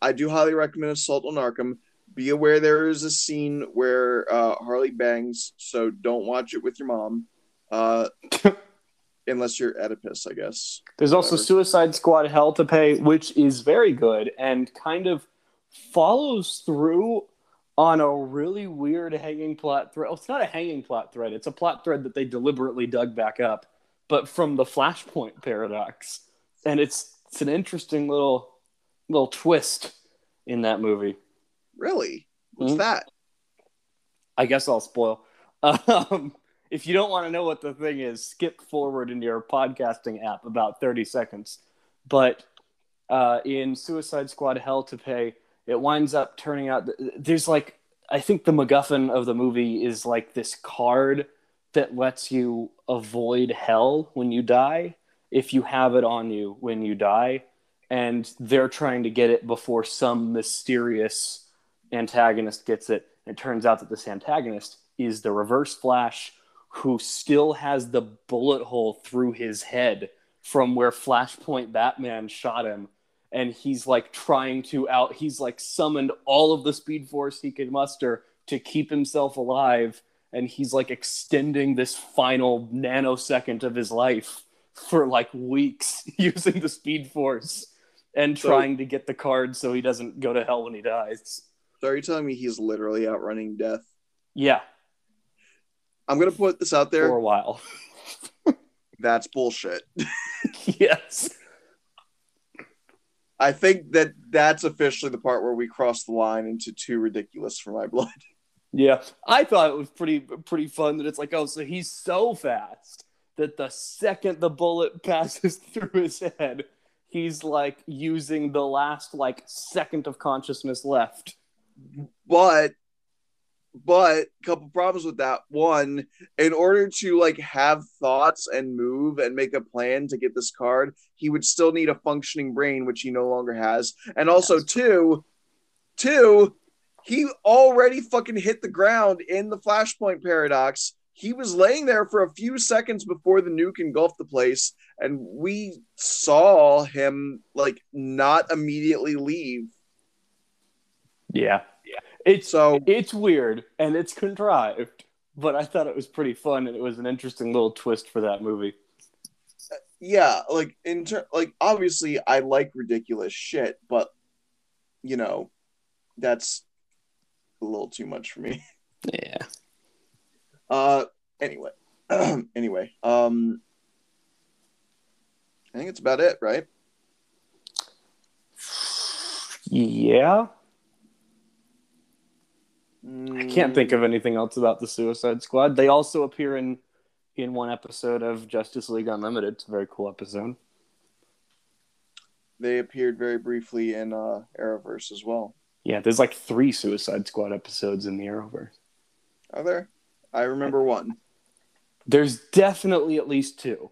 I do highly recommend Assault on Arkham. Be aware there is a scene where uh, Harley bangs, so don't watch it with your mom, uh, (laughs) unless you're Oedipus, I guess. There's also Whatever. Suicide Squad Hell to Pay, which is very good and kind of follows through on a really weird hanging plot thread. Well, it's not a hanging plot thread, it's a plot thread that they deliberately dug back up, but from the Flashpoint paradox. And it's it's an interesting little little twist in that movie. Really? What's Mhm. that? I guess I'll spoil. (laughs) Um, if you don't want to know what the thing is, skip forward in your podcasting app about 30 seconds. But uh, in Suicide Squad Hell to Pay, it winds up turning out there's like, I think the MacGuffin of the movie is like this card that lets you avoid hell when you die if you have it on you when you die. And they're trying to get it before some mysterious antagonist gets it. It turns out that this antagonist is the Reverse Flash, who still has the bullet hole through his head from where Flashpoint Batman shot him. And he's like trying to out, he's like summoned all of the speed force he could muster to keep himself alive. And he's like extending this final nanosecond of his life for like weeks (laughs) using the speed force and So- trying to get the card so he doesn't go to hell when he dies. So are you telling me he's literally outrunning death? Yeah, I'm gonna put this out there for a while. (laughs) That's bullshit. (laughs) yes. I think that that's officially the part where we cross the line into too ridiculous for my blood. Yeah, I thought it was pretty pretty fun that it's like, oh, so he's so fast that the second the bullet (laughs) passes through his head, he's like using the last like second of consciousness left. But but a couple problems with that. One, in order to like have thoughts and move and make a plan to get this card, he would still need a functioning brain, which he no longer has. And also Yes. two, two, he already fucking hit the ground in the flashpoint paradox. He was laying there for a few seconds before the nuke engulfed the place, and we saw him like not immediately leave. Yeah, yeah. It's So it's weird and it's contrived, but I thought it was pretty fun and it was an interesting little twist for that movie. yeah, like in ter- like obviously I like ridiculous shit, but you know, that's a little too much for me. Yeah. Uh anyway. (clears throat) anyway, um I think it's about it, right? Yeah, I Mm, can't think of anything else about the Suicide Squad. They also appear in in one episode of Justice League Unlimited. It's a very cool episode. They appeared very briefly in uh, Arrowverse as well. Yeah, there's like three Suicide Squad episodes in the Arrowverse. Are there? I remember one. There's definitely at least two.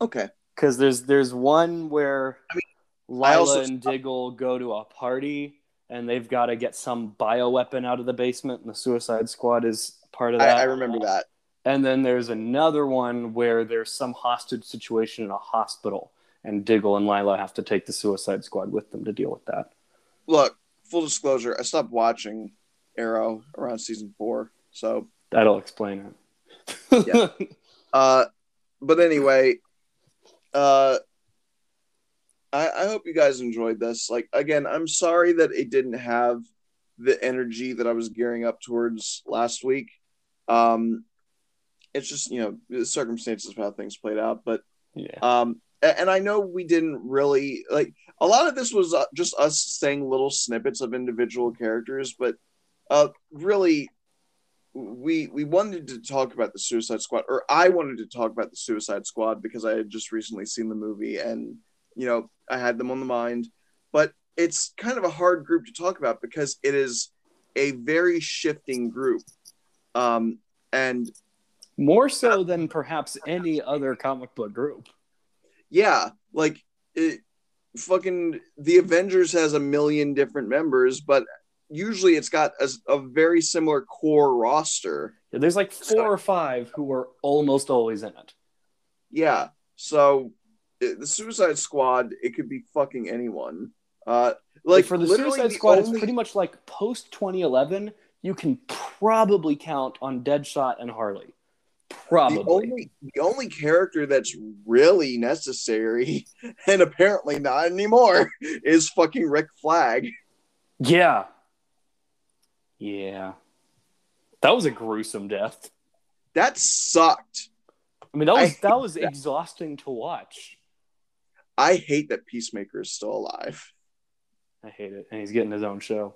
Okay. Because there's there's one where I mean, Lyla also- and Diggle go to a party and they've got to get some bioweapon out of the basement, and the Suicide Squad is part of I, that. I remember that. And then there's another one where there's some hostage situation in a hospital, and Diggle and Lyla have to take the Suicide Squad with them to deal with that. Look, full disclosure, I stopped watching Arrow around season four. So, That'll explain it. Yeah. (laughs) uh, but anyway, uh, I, I hope you guys enjoyed this. Like, again, I'm sorry that it didn't have the energy that I was gearing up towards last week. Um, it's just, you know, the circumstances of how things played out. But yeah. Um, and I know we didn't really like a lot of this was uh, just us saying little snippets of individual characters, but uh, really, we we wanted to talk about the Suicide Squad, or I wanted to talk about the Suicide Squad because I had just recently seen the movie, and you know I had them on the mind. But it's kind of a hard group to talk about because it is a very shifting group, um, and More so than perhaps any other comic book group. Yeah, like it, fucking the Avengers has a million different members, but usually it's got a, a very similar core roster. Yeah, There's like four or five who are almost always in it. Yeah, so it- the Suicide Squad, it could be fucking anyone. Uh, like for the Suicide the Squad, only- it's pretty much like post 2011. You can probably count on Deadshot and Harley. Probably. the only the only character that's really necessary, (laughs) and apparently not anymore, (laughs) is fucking Rick Flag. Yeah. Yeah. That was a gruesome death. That sucked. I mean, that was that was that. exhausting to watch. I hate that Peacemaker is still alive. I hate it, and he's getting his own show.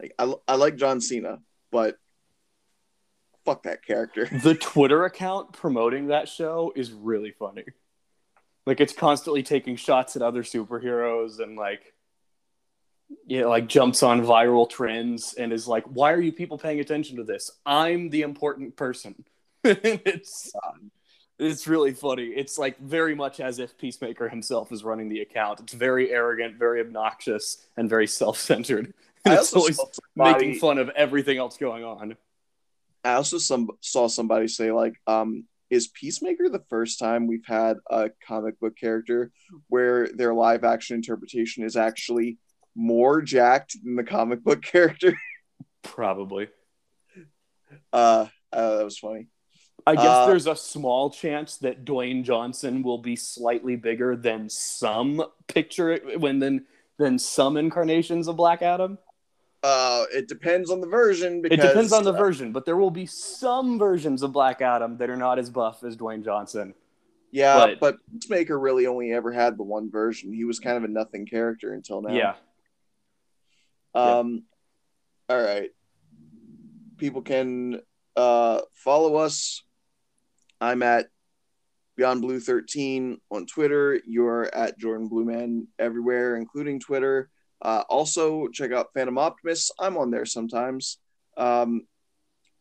Like I, I like John Cena, but fuck that character. (laughs) The Twitter account promoting that show is really funny. Like it's constantly taking shots at other superheroes and like yeah, like jumps on viral trends and is like, "Why are you people paying attention to this? I'm the important person." (laughs) it's it's really funny. It's like very much as if Peacemaker himself is running the account. It's very arrogant, very obnoxious, and very self-centered. (laughs) And it's always making fun of everything else going on. I also some saw somebody say like, um, is Peacemaker the first time we've had a comic book character where their live action interpretation is actually more jacked than the comic book (laughs) character? Probably. Uh, uh that was funny. I guess Uh, there's a small chance that Dwayne Johnson will be slightly bigger than some picture when then than some incarnations of Black Adam. Uh, it depends on the version because it depends on the uh, version, but there will be some versions of Black Adam that are not as buff as Dwayne Johnson. yeah, but- but Peacemaker really only ever had the one version. He was kind of a nothing character until now. Yeah. Um, all right. People can uh, follow us. I'm at Beyond Blue 13 on Twitter. You're at Jordan Blueman everywhere, including Twitter. Uh, also, check out Phantom Optimist. I'm on there sometimes. Um,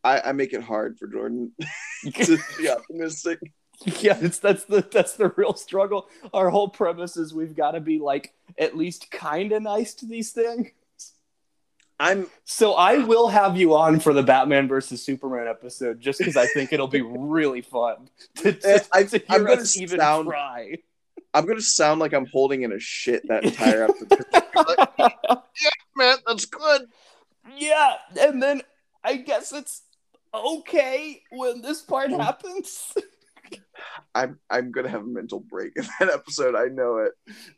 I, I make it hard for Jordan (laughs) to be optimistic. (laughs) yeah, it's that's the that's the real struggle. Our whole premise is we've got to be like at least kind of nice to these things. I'm So I will have you on for the Batman versus Superman episode just because I think it'll be really fun to, (laughs) to, Eh, I- to I'm gonna us even sound- try. I'm gonna sound like I'm holding in a shit that (laughs) entire episode. Yeah man, that's good. yeah, and then I guess it's okay when this part happens. (laughs) I'm I'm gonna have a mental break in that episode. I know it.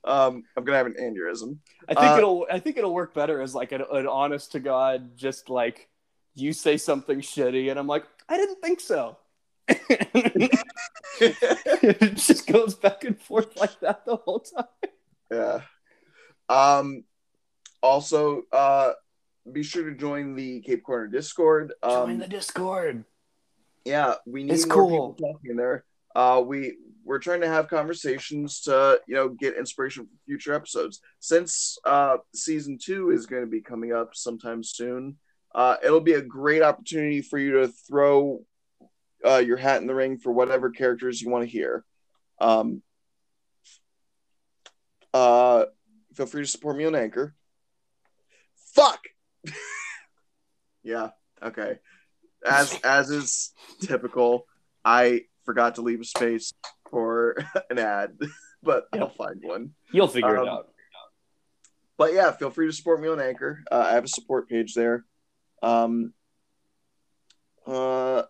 Um, I'm gonna have an aneurysm. I think Uh, it'll I think it'll work better as like an, an honest to god, just like you say something shitty, and I'm like, I didn't think so. (laughs) it just goes back and forth like that the whole time. Yeah. Um. Also, uh, be sure to join the Cape Corner Discord. Um, Join the Discord. yeah, we need It's more cool. people talking in there. Uh, we we're trying to have conversations to you know get inspiration for future episodes. Since uh, season two is going to be coming up sometime soon, uh, it'll be a great opportunity for you to throw uh, your hat in the ring for whatever characters you want to hear. Um, uh, feel free to support me on Anchor. Fuck. (laughs) yeah. Okay. As as is typical, I forgot to leave a space for (laughs) an ad, (laughs) but I'll find one. You'll figure Um, it out. But yeah, feel free to support me on Anchor. Uh, I have a support page there. Um. Uh.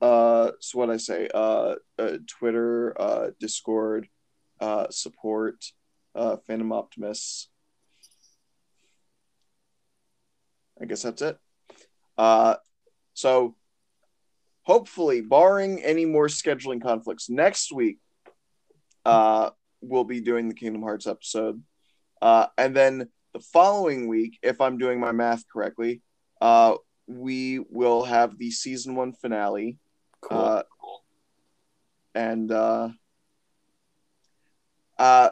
Uh so what I say? Uh, uh Twitter, uh, Discord, uh, support, uh, Phantom Optimists. I guess that's it. Uh, so hopefully, barring any more scheduling conflicts, next week, uh, we'll be doing the Kingdom Hearts episode. Uh, and then the following week, if I'm doing my math correctly, uh, we will have the season one finale. Cool. Uh, and uh, uh,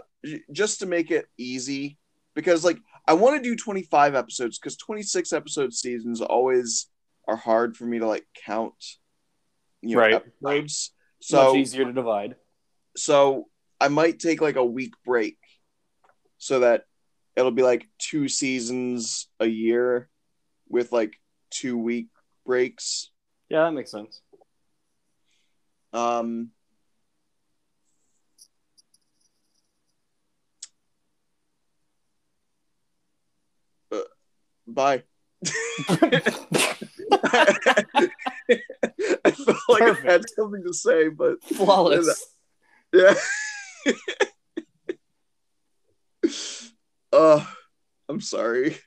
just to make it easy, because like I want to do 25 episodes, because 26 episode seasons always are hard for me to like count, you know, Right. episodes. Much So easier to divide. so I might take like a week break so that it'll be like two seasons a year with like two week breaks. Yeah, that makes sense. Um uh, bye. I felt like I had something to say, but Flawless. Yeah. (laughs) uh, I'm sorry.